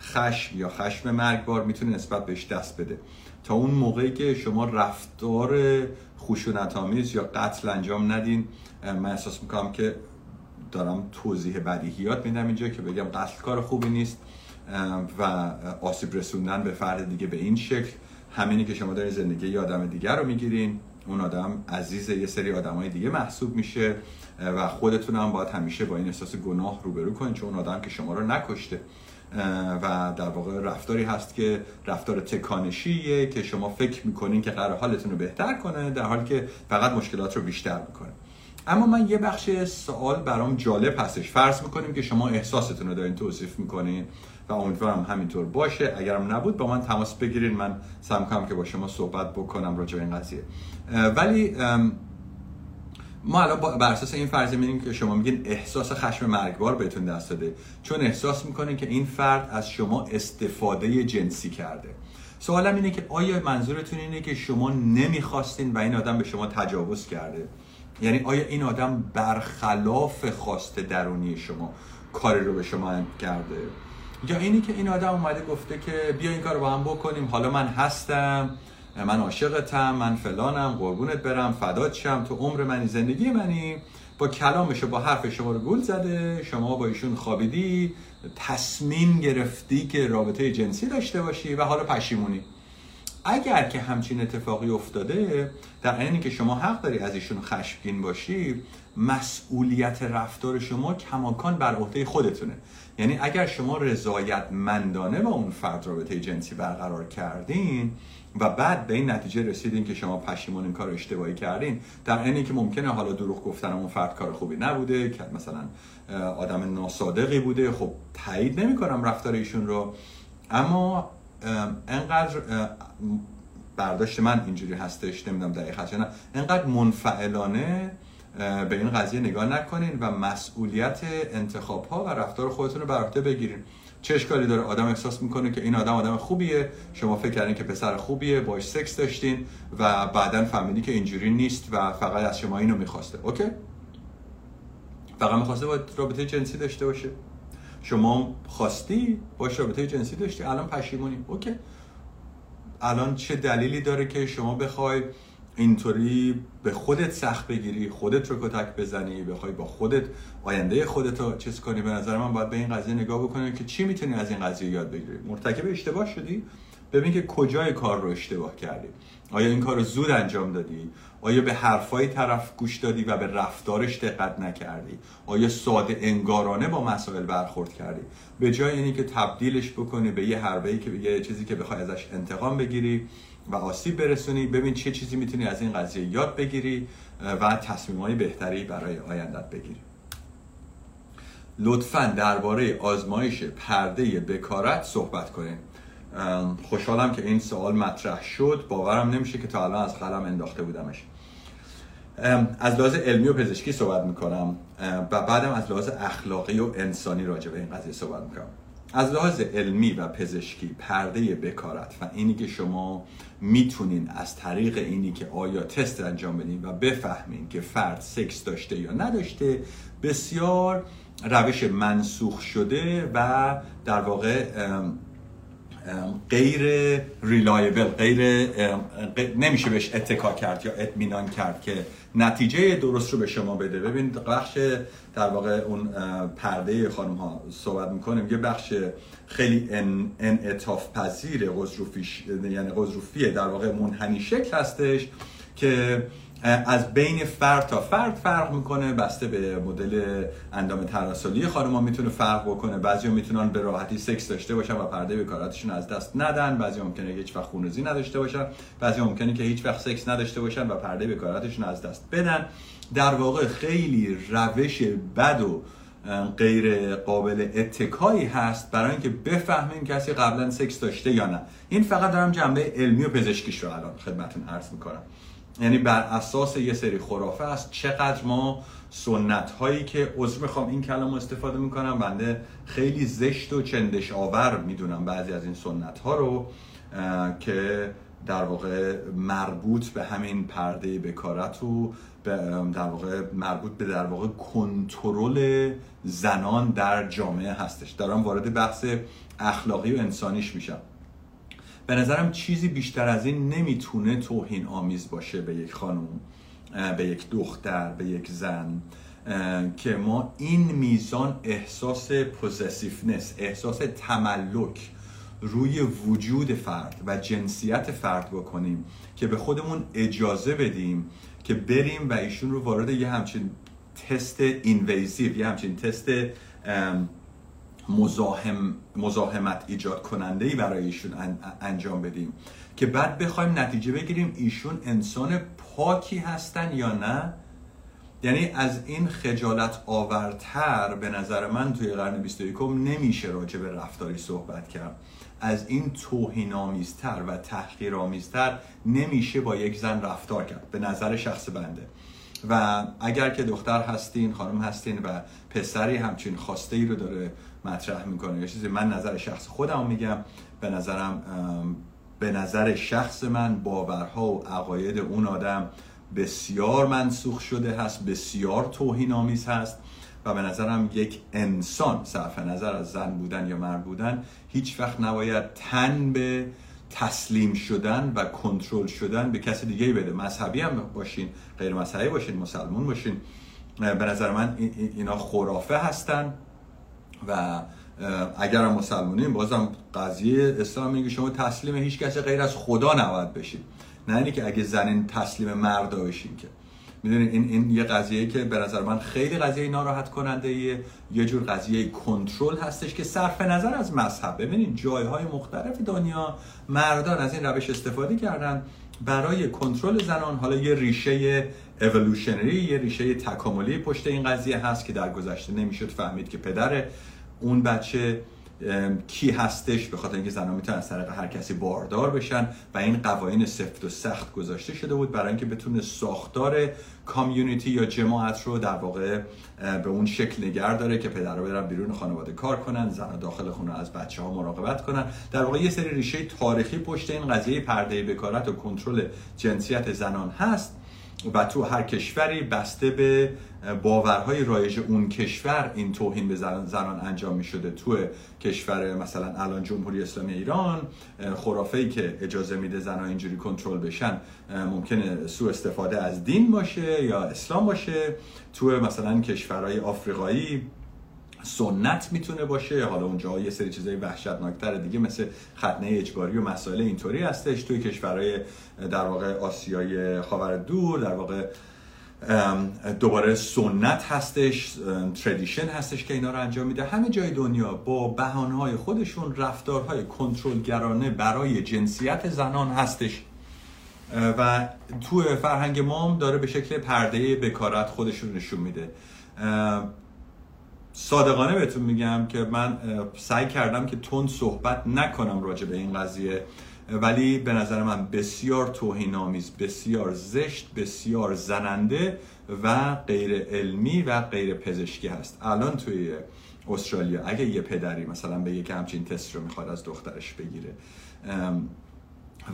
خشم یا خشم مرگبار می‌تونه نسبت بهش دست بده. تا اون موقعی که شما رفتار خشونت یا قتل انجام ندین من احساس می‌کنم که دارم توضیح بدیهیات میدم اینجا که بگم قتل کار خوبی نیست و آسیب رسوندن به فرد دیگه به این شکل. همینی که شما دارین زندگی یه آدم دیگر رو می‌گیرین اون آدم عزیز یه سری آدمای دیگه محسوب میشه و خودتون هم باید همیشه با این احساس گناه روبرو کنین چون اون آدم که شما رو نکشته. و در واقع رفتاری هست که رفتار تکانشیه که شما فکر می‌کنین که قرار حالتون رو بهتر کنه در حالی که فقط مشکلات رو بیشتر می‌کنه. اما من یه بخش سوال برام جالب هستش. فرض می‌کنیم که شما احساستون رو دارین توصیف می‌کنین و امیدوارم همینطور باشه. اگرم نبود با من تماس بگیرین. من سعی که با شما صحبت بکنم راجع به این قضیه. ولی ما الان بر اساس این فرض می‌بینیم که شما میگین احساس خشم مرگبار بهتون دست داده. چون احساس می‌کنین که این فرد از شما استفاده جنسی کرده. سوالم اینه که آیا منظورتون اینه که شما نمی‌خواستین و این آدم به شما تجاوز کرده؟ یعنی آیا این آدم برخلاف خواست درونی شما کاری رو به شما کرده؟ یا اینی که این آدم اومده گفته که بیا این کار رو با هم بکنیم حالا من هستم. من عاشقتم من فلانم قربونت برم فدات شم تو عمر منی زندگی منی. با کلامش و با حرف شما رو گول زده. شما با ایشون خوابیدی تصمیم گرفتی که رابطه جنسی داشته باشی و حالا پشیمونی. اگر که همچین اتفاقی افتاده در عین که شما حق داری از ایشون خشمگین باشی مسئولیت رفتار شما کماکان بر عهده خودتونه. یعنی اگر شما رضایت مندانه با اون فرد رابطه جنسی برقرار کردین و بعد به این نتیجه رسیدین که شما پشیمون این کار اشتباهی کردین. در عینی که ممکنه حالا دروغ گفتن اون فرد کار خوبی نبوده که مثلا آدم ناصادقی بوده خب تایید نمی‌کنم رفتار ایشون رو. اما انقدر برداشت من اینجوری هستش نمی‌دونم دقیقا نه. انقدر منفعلانه به این قضیه نگاه نکنین و مسئولیت انتخاب ها و رفتار خودتون رو بر عهده بگیرین. چه اشکالی داره؟ آدم احساس می‌کنه که این آدم آدم خوبیه. شما فکر کردین که پسر خوبیه باش سکس داشتین و بعدا فهمیدی که اینجوری نیست و فقط از شما اینو می‌خواسته. OK؟ فقط می‌خواسته با رابطه جنسی داشته باشه. شما خواستی باش رابطه جنسی داشتی الان پشیمونی. OK. الان چه دلیلی داره که شما بخوای اینطوری به خودت سخت بگیری خودت رو کتک بزنی بخوای با خودت آینده خودت رو چیز کنی. به نظر من باید به این قضیه نگاه بکنی که چی می‌تونی از این قضیه یاد بگیری؟ مرتکب اشتباه شدی؟ ببین که کجای کار رو اشتباه کردی. آیا این کار رو زود انجام دادی؟ آیا به حرفای طرف گوش دادی و به رفتارش دقت نکردی؟ آیا ساده انگارانه با مسائل برخورد کردی؟ به جای اینی که تبدیلش بکنی به یه حربه‌ای که یه چیزی که بخوای ازش انتقام بگیری و آسیب برسونی. ببین چه چیزی می‌تونی از این قضیه یاد بگیری و تصمیم های بهتری برای آیندت بگیری. لطفا درباره آزمایش پرده بکارت صحبت کنیم خوشحالم که این سوال مطرح شد. باورم نمیشه که تا الان از قلم انداخته بودمش. از لحاظ علمی و پزشکی صحبت می‌کنم. و بعدم از لحاظ اخلاقی و انسانی راجع به این قضیه صحبت می‌کنم. از لحاظ علمی و پزشکی پرده بکارت و اینی که شما می‌تونین از طریق اینی که آیا تست انجام بدین و بفهمین که فرد سکس داشته یا نداشته بسیار روش منسوخ شده و در واقع غیر ریلایبل غیر نمیشه بهش اتکا کرد یا اطمینان کرد که نتیجه درست رو به شما بده. ببین بخش در واقع اون پرده خانم ها صحبت می‌کنیم یه بخش خیلی انعطاف پذیر غضروفی یعنی غضروفیه در واقع منحنی شکل هستش که از بین فرد تا فرد فرق می‌کنه بسته به مدل اندام تراسلی خانم می‌تونه فرق بکنه. بعضی می‌تونن به راحتی سکس داشته باشن و پرده بیکاراتشون از دست ندن. بعضی ممکنه هیچ وقت خونریزی نداشته باشن. بعضی ممکنه که هیچ وقت سکس نداشته باشن و پرده بیکاراتشون از دست بدن. در واقع خیلی روش بد و غیر قابل اتکایی هست برای اینکه بفهمیم کسی قبلا سکس داشته یا نه. این فقط دارم جنبه علمی و پزشکیش رو الان خدمتتون عرض می‌کنم. یعنی بر اساس یه سری خرافه است. چقدر ما سنت هایی که عذر می‌خوام این کلام استفاده می‌کنم بنده خیلی زشت و چندش آور می‌دونم بعضی از این سنت ها رو که در واقع مربوط به همین پرده بکارت و در واقع مربوط به در واقع کنترل زنان در جامعه هستش. دارم وارد بحث اخلاقی و انسانیش میشم. به نظرم چیزی بیشتر از این نمی‌تونه توهین آمیز باشه به یک خانم به یک دختر به یک زن که ما این میزان احساس پوزسیفنس احساس تملک روی وجود فرد و جنسیت فرد بکنیم که به خودمون اجازه بدیم که بریم و ایشون رو وارد یه همچین تست اینویزیو یه همچین تست مزاحم مزاحمت ایجاد کننده ای برای ایشون انجام بدیم. که بعد بخوایم نتیجه بگیریم ایشون انسان پاکی هستن یا نه؟ یعنی از این خجالت آورتر به نظر من توی قرن 21 نمیشه راجع به رفتاری صحبت کرد. از این توهین آمیزتر و تحقیر آمیزتر نمیشه با یک زن رفتار کرد به نظر شخص بنده. و اگر که دختر هستین خانم هستین و پسری همچین خواسته ای رو داره مطرح می‌کنه. یا چیزی من نظر شخص خودم میگم. به نظرم به نظر شخص من باورها و عقاید اون آدم بسیار منسوخ شده هست بسیار توهین آمیز هست و به نظرم یک انسان صرف نظر از زن بودن یا مرد بودن هیچ وقت نباید تن به تسلیم شدن و کنترل شدن به کسی دیگه بده. مذهبی هم باشین غیر مذهبی باشین مسلمون باشین. به نظر من اینا خرافه هستن. و اگر هم مسلمانیم بازم قضیه اسلام میگه شما تسلیم هیچ کسی غیر از خدا نباید بشید نه اینی که اگه زنین تسلیم مرد بشین که. می‌دونید این این یه قضیه که به نظر من خیلی قضیه ناراحت کننده یه, یه جور قضیه کنترل هستش که صرف نظر از مذهب. ببینید جایهای مختلف دنیا مردان از این روش استفاده کردن. برای کنترل زنان حالا یه ریشه اولوشنری یه ریشه تکاملی پشت این قضیه هست که در گذشته نمی‌شد فهمید که پدر اون بچه کی هستش به خاطر اینکه زنان می‌تونن از طریق هر کسی باردار بشن و این قوانین سفت و سخت گذاشته شده بود برای اینکه بتونه ساختار کامیونیتی یا جماعت رو در واقع به اون شکل نگر داره که پدرها برن بیرون خانواده کار کنن زن داخل خونه از بچه ها مراقبت کنن. در واقع یه سری ریشه تاریخی پشت این قضیه پرده بکارت و کنترل جنسیت زنان هست. و تو هر کشوری بسته به باورهای رایج اون کشور این توهین به زنان انجام می شده تو کشور مثلا الان جمهوری اسلامی ایران خرافه ای که اجازه میده زنان اینجوری کنترل بشن ممکنه سو استفاده از دین باشه یا اسلام باشه. تو مثلا کشورهای آفریقایی سنت می‌تونه باشه. حالا اونجا یه سری چیزای وحشتناکتر دیگه مثل ختنه اجباری و مسائل اینطوری هستش. توی کشورهای در واقع آسیای خاور دور در واقع دوباره سنت هستش تردیشن هستش که اینا رو انجام میده. همه جای دنیا با بهانهای خودشون رفتارهای کنترلگرانه برای جنسیت زنان هستش. و تو فرهنگ مام داره به شکل پرده بکارت خودشون نشون میده. صادقانه بهتون میگم که من سعی کردم که تون صحبت نکنم راجع به این قضیه ولی به نظر من بسیار توهین آمیز بسیار زشت بسیار زننده و غیر علمی و غیر پزشکی هست. الان توی استرالیا اگه یه پدری مثلا به یک همچین تست رو می‌خواد از دخترش بگیره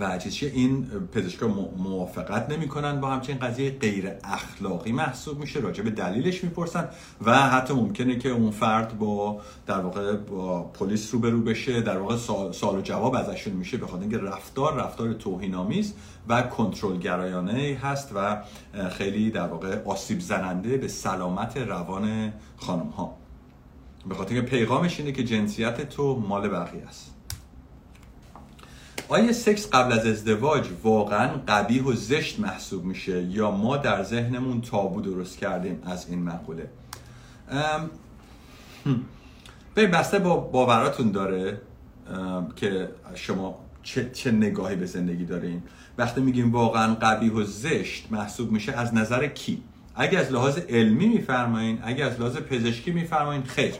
و چیزی این پزشکا موافقت نمی‌کنن با همچین قضیه غیر اخلاقی محسوب میشه راجع به دلیلش می‌پرسن و حتی ممکنه که اون فرد با در واقع با پلیس روبرو بشه در واقع سال و جواب ازشون میشه بخاطر اینکه رفتار رفتار توهین آمیز و کنترل گرایانه هست و خیلی در واقع آسیب زننده به سلامت روان خانم ها به خاطر اینکه پیغامش اینه که جنسیت تو مال بقیه است. آیا سکس قبل از ازدواج واقعا قبیح و زشت محسوب میشه یا ما در ذهنمون تابو درست کردیم از این مقوله؟ به بسته با باوراتون داره که شما چه, چه نگاهی به زندگی دارین. وقتی میگیم واقعا قبیح و زشت محسوب میشه از نظر کی؟ اگه از لحاظ علمی میفرمایین اگه از لحاظ پزشکی میفرمایین خیر.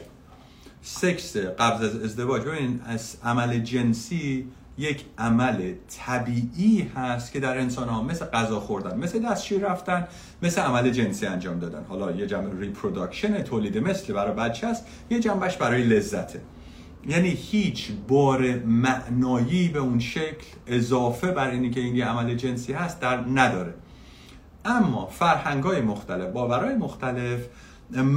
سکس قبل از ازدواج ببینید از عمل جنسی یک عمل طبیعی هست که در انسان ها مثل غذا خوردن مثل دستشویی رفتن مثل عمل جنسی انجام دادن. حالا یه جنبه‌ش reproduction تولید مثل برای بچه است یه جنبه‌ش برای لذته. یعنی هیچ بار معنایی به اون شکل اضافه بر اینی که این یه عمل جنسی هست در نداره. اما فرهنگ های مختلف باورهای مختلف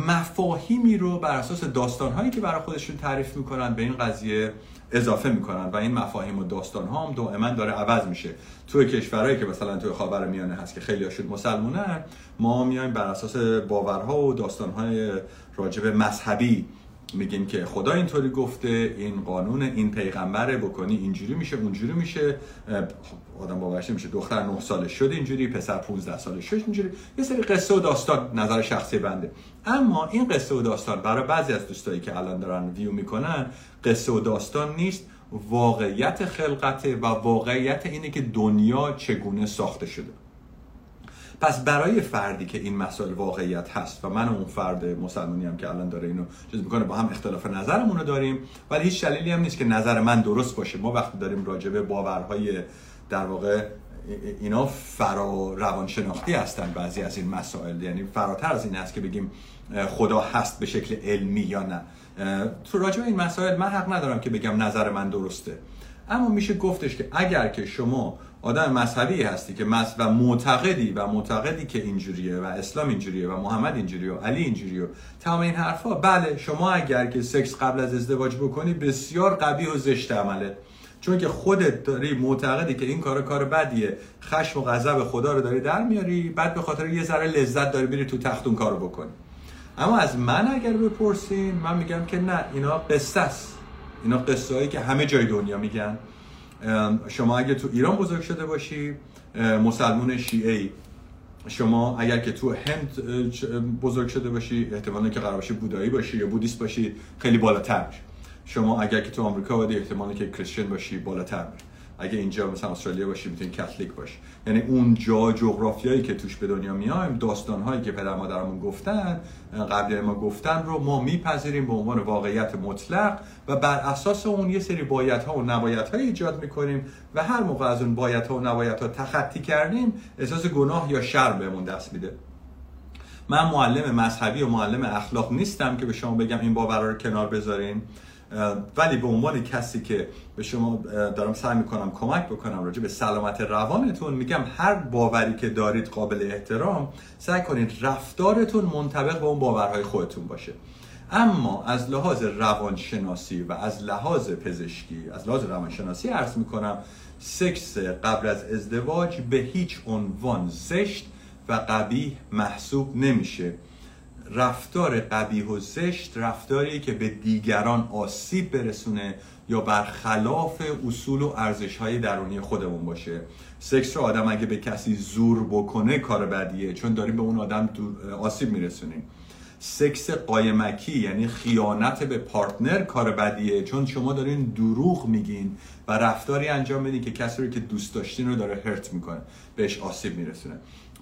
مفاهیمی رو بر اساس داستانهایی که برای خودشون تعریف می‌کنن به این قضیه اضافه می‌کنن و این مفاهیم و داستان ها هم دائما داره عوض میشه. توی کشورهایی که مثلا توی خاور میانه هست که خیلی هاشون مسلمونن ما میایم بر اساس باورها و داستانهای راجب مذهبی میگیم که خدا اینطوری گفته این قانون این پیغمبره بکنی اینجوری میشه اونجوری میشه آدم باورش میشه دختر 9 سالش شد اینجوری پسر 15 سالش شد اینجوری. یه سری قصه و داستان نظر شخصی بنده. اما این قصه و داستان برای بعضی از دوستایی که الان دارن ویو می‌کنن قصه و داستان نیست. واقعیت خلقته و واقعیت اینه که دنیا چگونه ساخته شده. پس برای فردی که این مسائل واقعیت هست و من اون فرد مسلمانی هم که الان داره اینو چیز می‌کنه با هم اختلاف نظرمون رو داریم. ولی هیچ دلیلی هم نیست که نظر من درست باشه. ما وقتی داریم راجبه باورهای در واقع اینا فرا روانشناختی هستن بعضی از این مسائل. یعنی فراتر از این است که بگیم خدا هست به شکل علمی یا نه. تو راجع این مسائل من حق ندارم که بگم نظر من درسته. اما میشه گفتش که اگر که شما آدم مذهبی هستی که مس و معتقدی و معتقدی که اینجوریه و اسلام اینجوریه و محمد اینجوریه و علی اینجوریه تمام این حرفا بله شما اگر که سکس قبل از ازدواج بکنی بسیار قبیح و زشت عمله. چون که خودت داری معتقدی که این کار کار بدیه خشم و غضب خدا رو داری در میاری بعد به خاطر یه ذره لذت داری بری تو تختون کارو بکنی. اما از من اگر بپرسین من میگم که نه اینا قصه است. اینا قصه هایی که همه جای دنیا میگن. شما اگه تو ایران بزرگ شده باشی مسلمون شیعه شما اگر که تو هند بزرگ شده باشی احتمالا که قرار باشی بودایی باشی یا بودیست باشی خیلی بالاتر میشه شما اگر که تو آمریکا بودی احتمالی که کریستین باشی بالاتر میشه اگه اینجا مثلا استرالیا باشی می‌تونی کاتولیک باشی. یعنی اون جا جغرافیایی که توش به دنیا میایم داستان هایی که پدر مادرمون گفتن قبل ما گفتن رو ما میپذیریم به عنوان واقعیت مطلق و بر اساس اون یه سری بایت ها و نبایت ها ایجاد می‌کنیم و هر موقع از اون بایت ها و نبایت ها تخطی کردیم احساس گناه یا شر بهمون دست میده. من معلم مذهبی و معلم اخلاق نیستم که به شما بگم این باور رو کنار بذارین. ولی به عنوان کسی که به شما دارم سعی می‌کنم کمک بکنم راجع به سلامت روانتون میگم هر باوری که دارید قابل احترام سعی کنید رفتارتون منطبق با اون باورهای خودتون باشه. اما از لحاظ روانشناسی و از لحاظ پزشکی از لحاظ روانشناسی عرض می‌کنم سکس قبل از ازدواج به هیچ عنوان زشت و قبیح محسوب نمیشه. رفتار قبیح و زشت رفتاری که به دیگران آسیب برسونه یا برخلاف اصول و ارزش های درونی خودمون باشه. سکس رو آدم اگه به کسی زور بکنه کار بدیه چون داریم به اون آدم آسیب میرسونیم. سکس قایمکی یعنی خیانت به پارتنر کار بدیه چون شما دارین دروغ میگین و رفتاری انجام بدین که کسی رو که دوست داشتین رو داره هرت می‌کنه بهش آسیب میرسونه.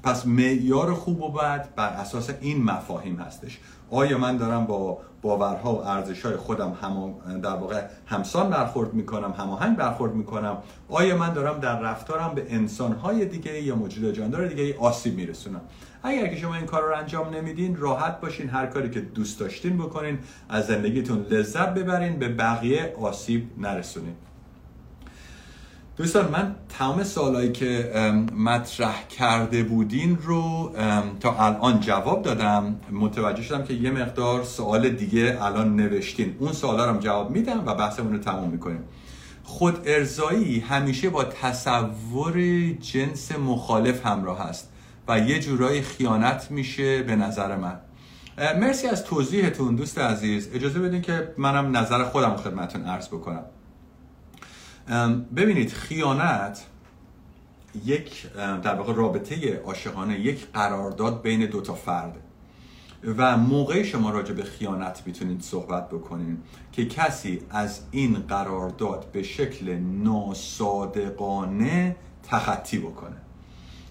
پس معیار خوب و بد بر اساس این مفاهیم هستش. آیا من دارم با باورها و ارزشهای خودم هم در واقع همسان برخورد می‌کنم هماهنگ برخورد می‌کنم؟ آیا من دارم در رفتارم به انسانهای دیگه یا موجود جاندار دیگه آسیب میرسونم؟ اگر که شما این کار رو انجام نمیدین راحت باشین هر کاری که دوست داشتین بکنین از زندگیتون لذت ببرین به بقیه آسیب نرسونین. دوستان من تمام سوالایی که مطرح کرده بودین رو تا الان جواب دادم. متوجه شدم که یه مقدار سوال دیگه الان نوشتین. اون سوالا رو جواب میدم و بحثمون رو تموم می‌کنیم. خود ارزایی همیشه با تصور جنس مخالف همراه هست و یه جورایی خیانت میشه به نظر من. مرسی از توضیحتون دوست عزیز. اجازه بدین که منم نظر خودم خدمتون عرض بکنم. ببینید خیانت یک در واقع رابطه عاشقانه یک قرارداد بین دو تا فرد. و موقع شما راجع به خیانت می‌تونید صحبت بکنید که کسی از این قرارداد به شکل ناصادقانه تخطی بکنه.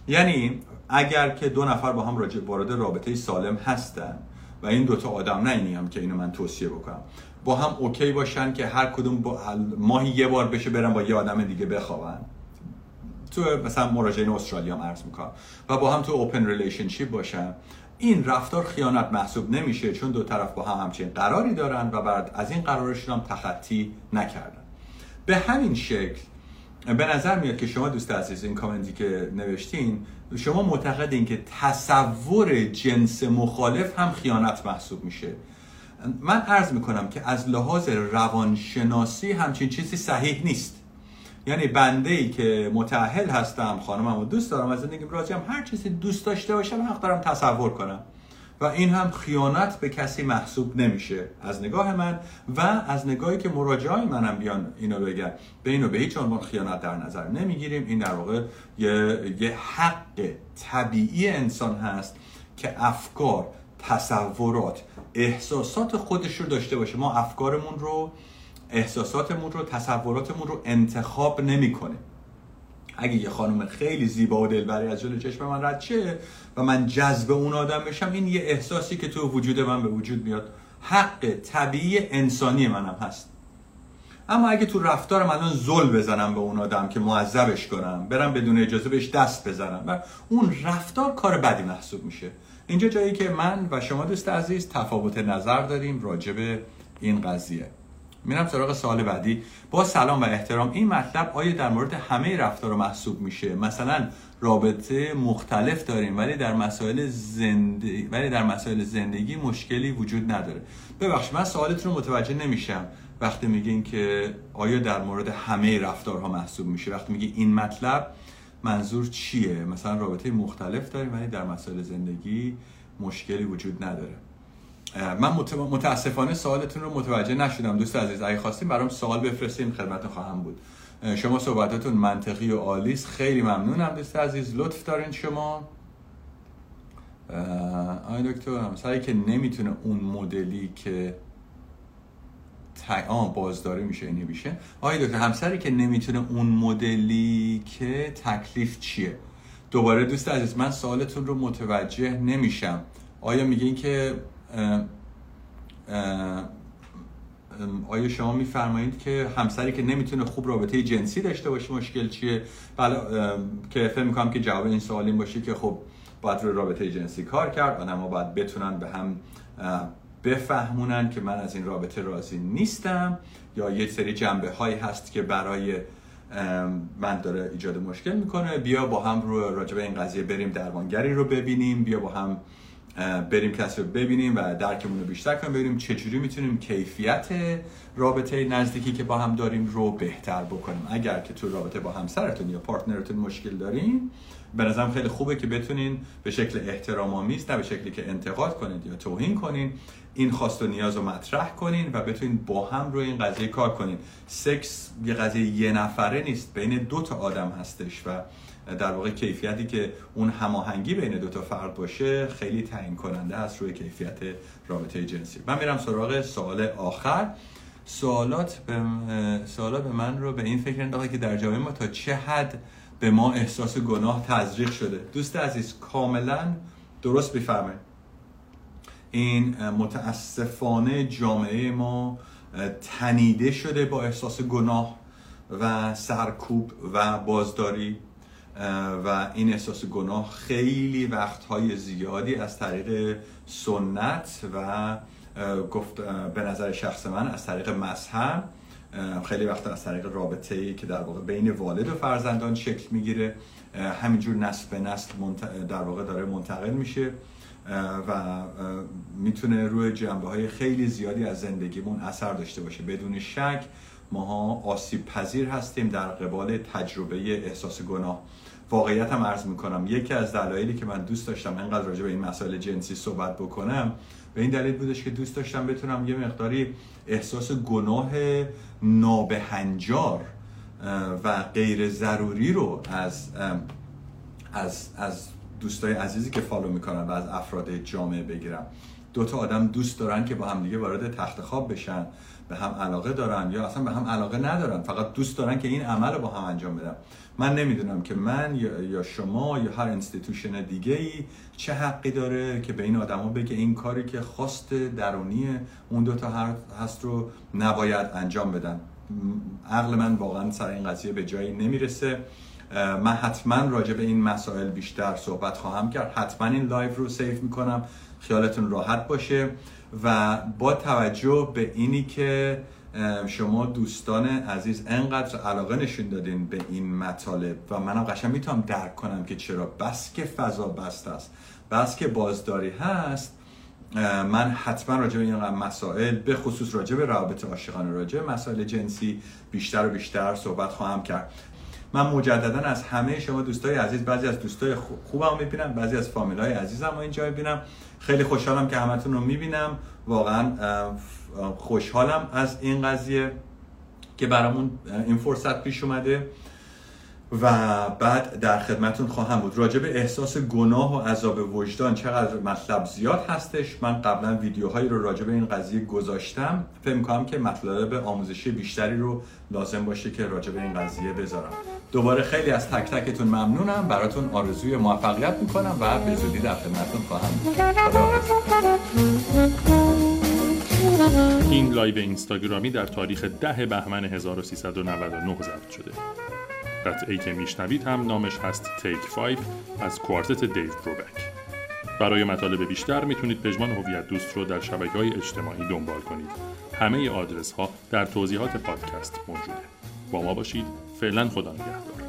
یعنی اگر که دو نفر با هم راجع وارد رابطه سالم هستن و این دوتا آدم نه که اینو من توصیه بکنم. با هم okay باشن که هر کدوم با ماهی یه بار بشه برن با یه آدم دیگه بخوابن. تو مثلا مراجعین استرالیا هم عرض می‌کنم. و با هم تو open relationship باشن. این رفتار خیانت محسوب نمیشه چون دو طرف با هم همچین قراری دارن و بعد از این قرارشون هم تخطی نکردن. به همین شکل به نظر میاد که شما دوست عزیز این کامنتی که نوشتین شما معتقدین که تصور جنس مخالف هم خیانت محسوب میشه. من عرض می‌کنم که از لحاظ روانشناسی همچین چیزی صحیح نیست. یعنی بنده ای که متعهل هستم خانمم و دوست دارم از زندگیم راضیم هر چیزی دوست داشته باشم حق دارم تصور کنم. و این هم خیانت به کسی محسوب نمیشه. از نگاه من و از نگاهی که مراجعای منم بیان اینو بگن. به اینو به هیچ عنوان خیانت در نظر نمی‌گیریم. این در واقع یه, یه حق طبیعی انسان هست که افکار تصورات احساسات خودش رو داشته باشه. ما افکارمون رو احساساتمون رو تصوراتمون رو انتخاب نمی‌کنه. اگه یه خانم خیلی زیبا و دلبری از جلو چشم من رد شه و من جذب اون آدم بشم این یه احساسی که تو وجود من به وجود میاد. حق طبیعی انسانی منم هست. اما اگه تو رفتارم الان زل بزنم به اون آدم که معذبش کنم برم بدون اجازه بهش دست بزنم و اون رفتار کار بدی محسوب میشه. اینجا جایی که من و شما دوست عزیز تفاوت نظر داریم راجع به این قضیه. میرم سراغ سوال بعدی. با سلام و احترام این مطلب آیا در مورد همه رفتار محسوب میشه؟ مثلا رابطه مختلف داریم ولی در مسائل زندگی ولی در مسائل زندگی مشکلی وجود نداره. ببخشید من سوالتون رو متوجه نمیشم. وقتی میگین که آیا در مورد همه رفتارها محسوب میشه؟ وقتی میگی این مطلب منظور چیه؟ مثلا رابطه مختلف داریم ولی در مسائل زندگی مشکلی وجود نداره. من متاسفانه سوالتون رو متوجه نشدم. دوست عزیز اگه خواستیم برام سوال بفرستین خدمت خواهم بود. شما صحبتاتون منطقی و عالیست خیلی ممنونم دوست عزیز. لطف دارین شما. آی دکتر همسری که نمی‌تونه اون مدلی که آه بازداری میشه این میشه آقای دکتر همسری که نمی‌تونه اون مدلی که تکلیف چیه؟ دوباره دوست عزیز من سوالتون رو متوجه نمیشم. آیا میگین که آیا شما میفرمایید که همسری که نمی‌تونه خوب رابطه جنسی داشته باشه مشکل چیه؟ بله که فکر می‌کنم که جواب این سوال این باشه که خب باید رو رابطه جنسی کار کرد آدم ها باید بتونن به هم بفهمونن که من از این رابطه راضی نیستم یا یه سری جنبه هایی هست که برای من داره ایجاد مشکل می‌کنه. بیا با هم رو راجبه این قضیه بریم درمانگری رو ببینیم. بیا با هم بریم کسی رو ببینیم و درکمون رو بیشتر کنیم ببینیم چجوری می‌تونیم کیفیت رابطه نزدیکی که با هم داریم رو بهتر بکنیم. اگر که تو رابطه با همسرتون یا پارتنرتون مشکل دارین به نظرم خیلی خوبه که بتونین به شکل احترام آمیز نه به شکلی که انتقاد کنید یا توهین کنین این خواست و نیاز رو مطرح کنین و بتونین با هم روی این قضیه کار کنین. سکس یه قضیه یه نفره نیست بین دو تا آدم هستش و در واقع کیفیتی که اون هماهنگی بین دو تا فرد باشه خیلی تعیین کننده است روی کیفیت رابطه جنسی. من میرم سراغ سوال آخر. سوالات به سوالات به من رو به این فکر انداخته که در جامعه ما تا چه حد به ما احساس گناه تزریق شده؟ دوست عزیز کاملا درست بفرمایید این متاسفانه جامعه ما تنیده شده با احساس گناه و سرکوب و بازداری. و این احساس گناه خیلی وقتهای زیادی از طریق سنت و گفت به نظر شخص من از طریق مذهب. خیلی وقت از طریق رابطه ای که در واقع بین والد و فرزندان شکل می‌گیره. همینجور نسل به نسل در واقع داره منتقل میشه. و می‌تونه روی جنبه های خیلی زیادی از زندگیمون اثر داشته باشه. بدون شک ماها آسیب پذیر هستیم در قبال تجربه احساس گناه. واقعیت هم عرض می‌کنم. یکی از دلایلی که من دوست داشتم انقدر راجع به این مسائل جنسی صحبت بکنم به این دلیل بودش که دوست داشتم بتونم یه مقداری احساس گناه نابهنجار و غیر ضروری رو از از از دوستای عزیزی که follow می‌کنن و از افراد جامعه بگیرم. دو تا آدم دوست دارن که با هم دیگه وارد تخت خواب بشن به هم علاقه دارن یا اصلا به هم علاقه ندارن فقط دوست دارن که این عمل رو با هم انجام بدن. من نمی‌دونم که من یا شما یا هر institution دیگه ای چه حقی داره که به این آدما بگه این کاری که خواست درونی اون دوتا هست رو نباید انجام بدن. عقل من واقعا سر این قضیه به جایی نمی‌رسه. من حتما راجع به این مسائل بیشتر صحبت خواهم کرد. حتما این live رو save می‌کنم. خیالتون راحت باشه. و با توجه به اینی که شما دوستان عزیز انقدر علاقه نشون دادین به این مطالب و منم قشنگ می‌تونم درک کنم که چرا. بس که فضا بسته است. بس که بازداری هست. من حتما راجع به این مسائل به خصوص راجع به روابط عاشقانه راجع به مسائل جنسی بیشتر و بیشتر صحبت خواهم کرد. من مجددا از همه شما دوستای عزیز بعضی از دوستای خوبم می‌بینم بعضی از فامیلای عزیزم اینجا می‌بینم. خیلی خوشحالم که همتون رو می‌بینم. واقعا خوشحالم از این قضیه که برامون این فرصت پیش اومده و بعد در خدمتون خواهم بود. راجع احساس گناه و عذاب وجدان چقدر مطلب زیاد هستش؟ من قبلا ویدیوهایی رو راجع به این قضیه گذاشتم. فکر می‌کنم که مطلب آموزشی بیشتری رو لازم باشه که راجع این قضیه بذارم. دوباره خیلی از تک تکتون ممنونم. براتون آرزوی موفقیت می‌کنم و به زودی در خدمتتون خواهم این live اینستاگرامی در تاریخ ده بهمن 1399 ضبط شده. قطعه که میشنوید هم نامش هست Take Five از کوارتت دیو بروبک. برای مطالب بیشتر می‌تونید پژمان هویت دوست رو در شبکه های اجتماعی دنبال کنید. همه آدرس ها در توضیحات پادکست موجوده. با ما باشید. فعلا خدا نگهدار.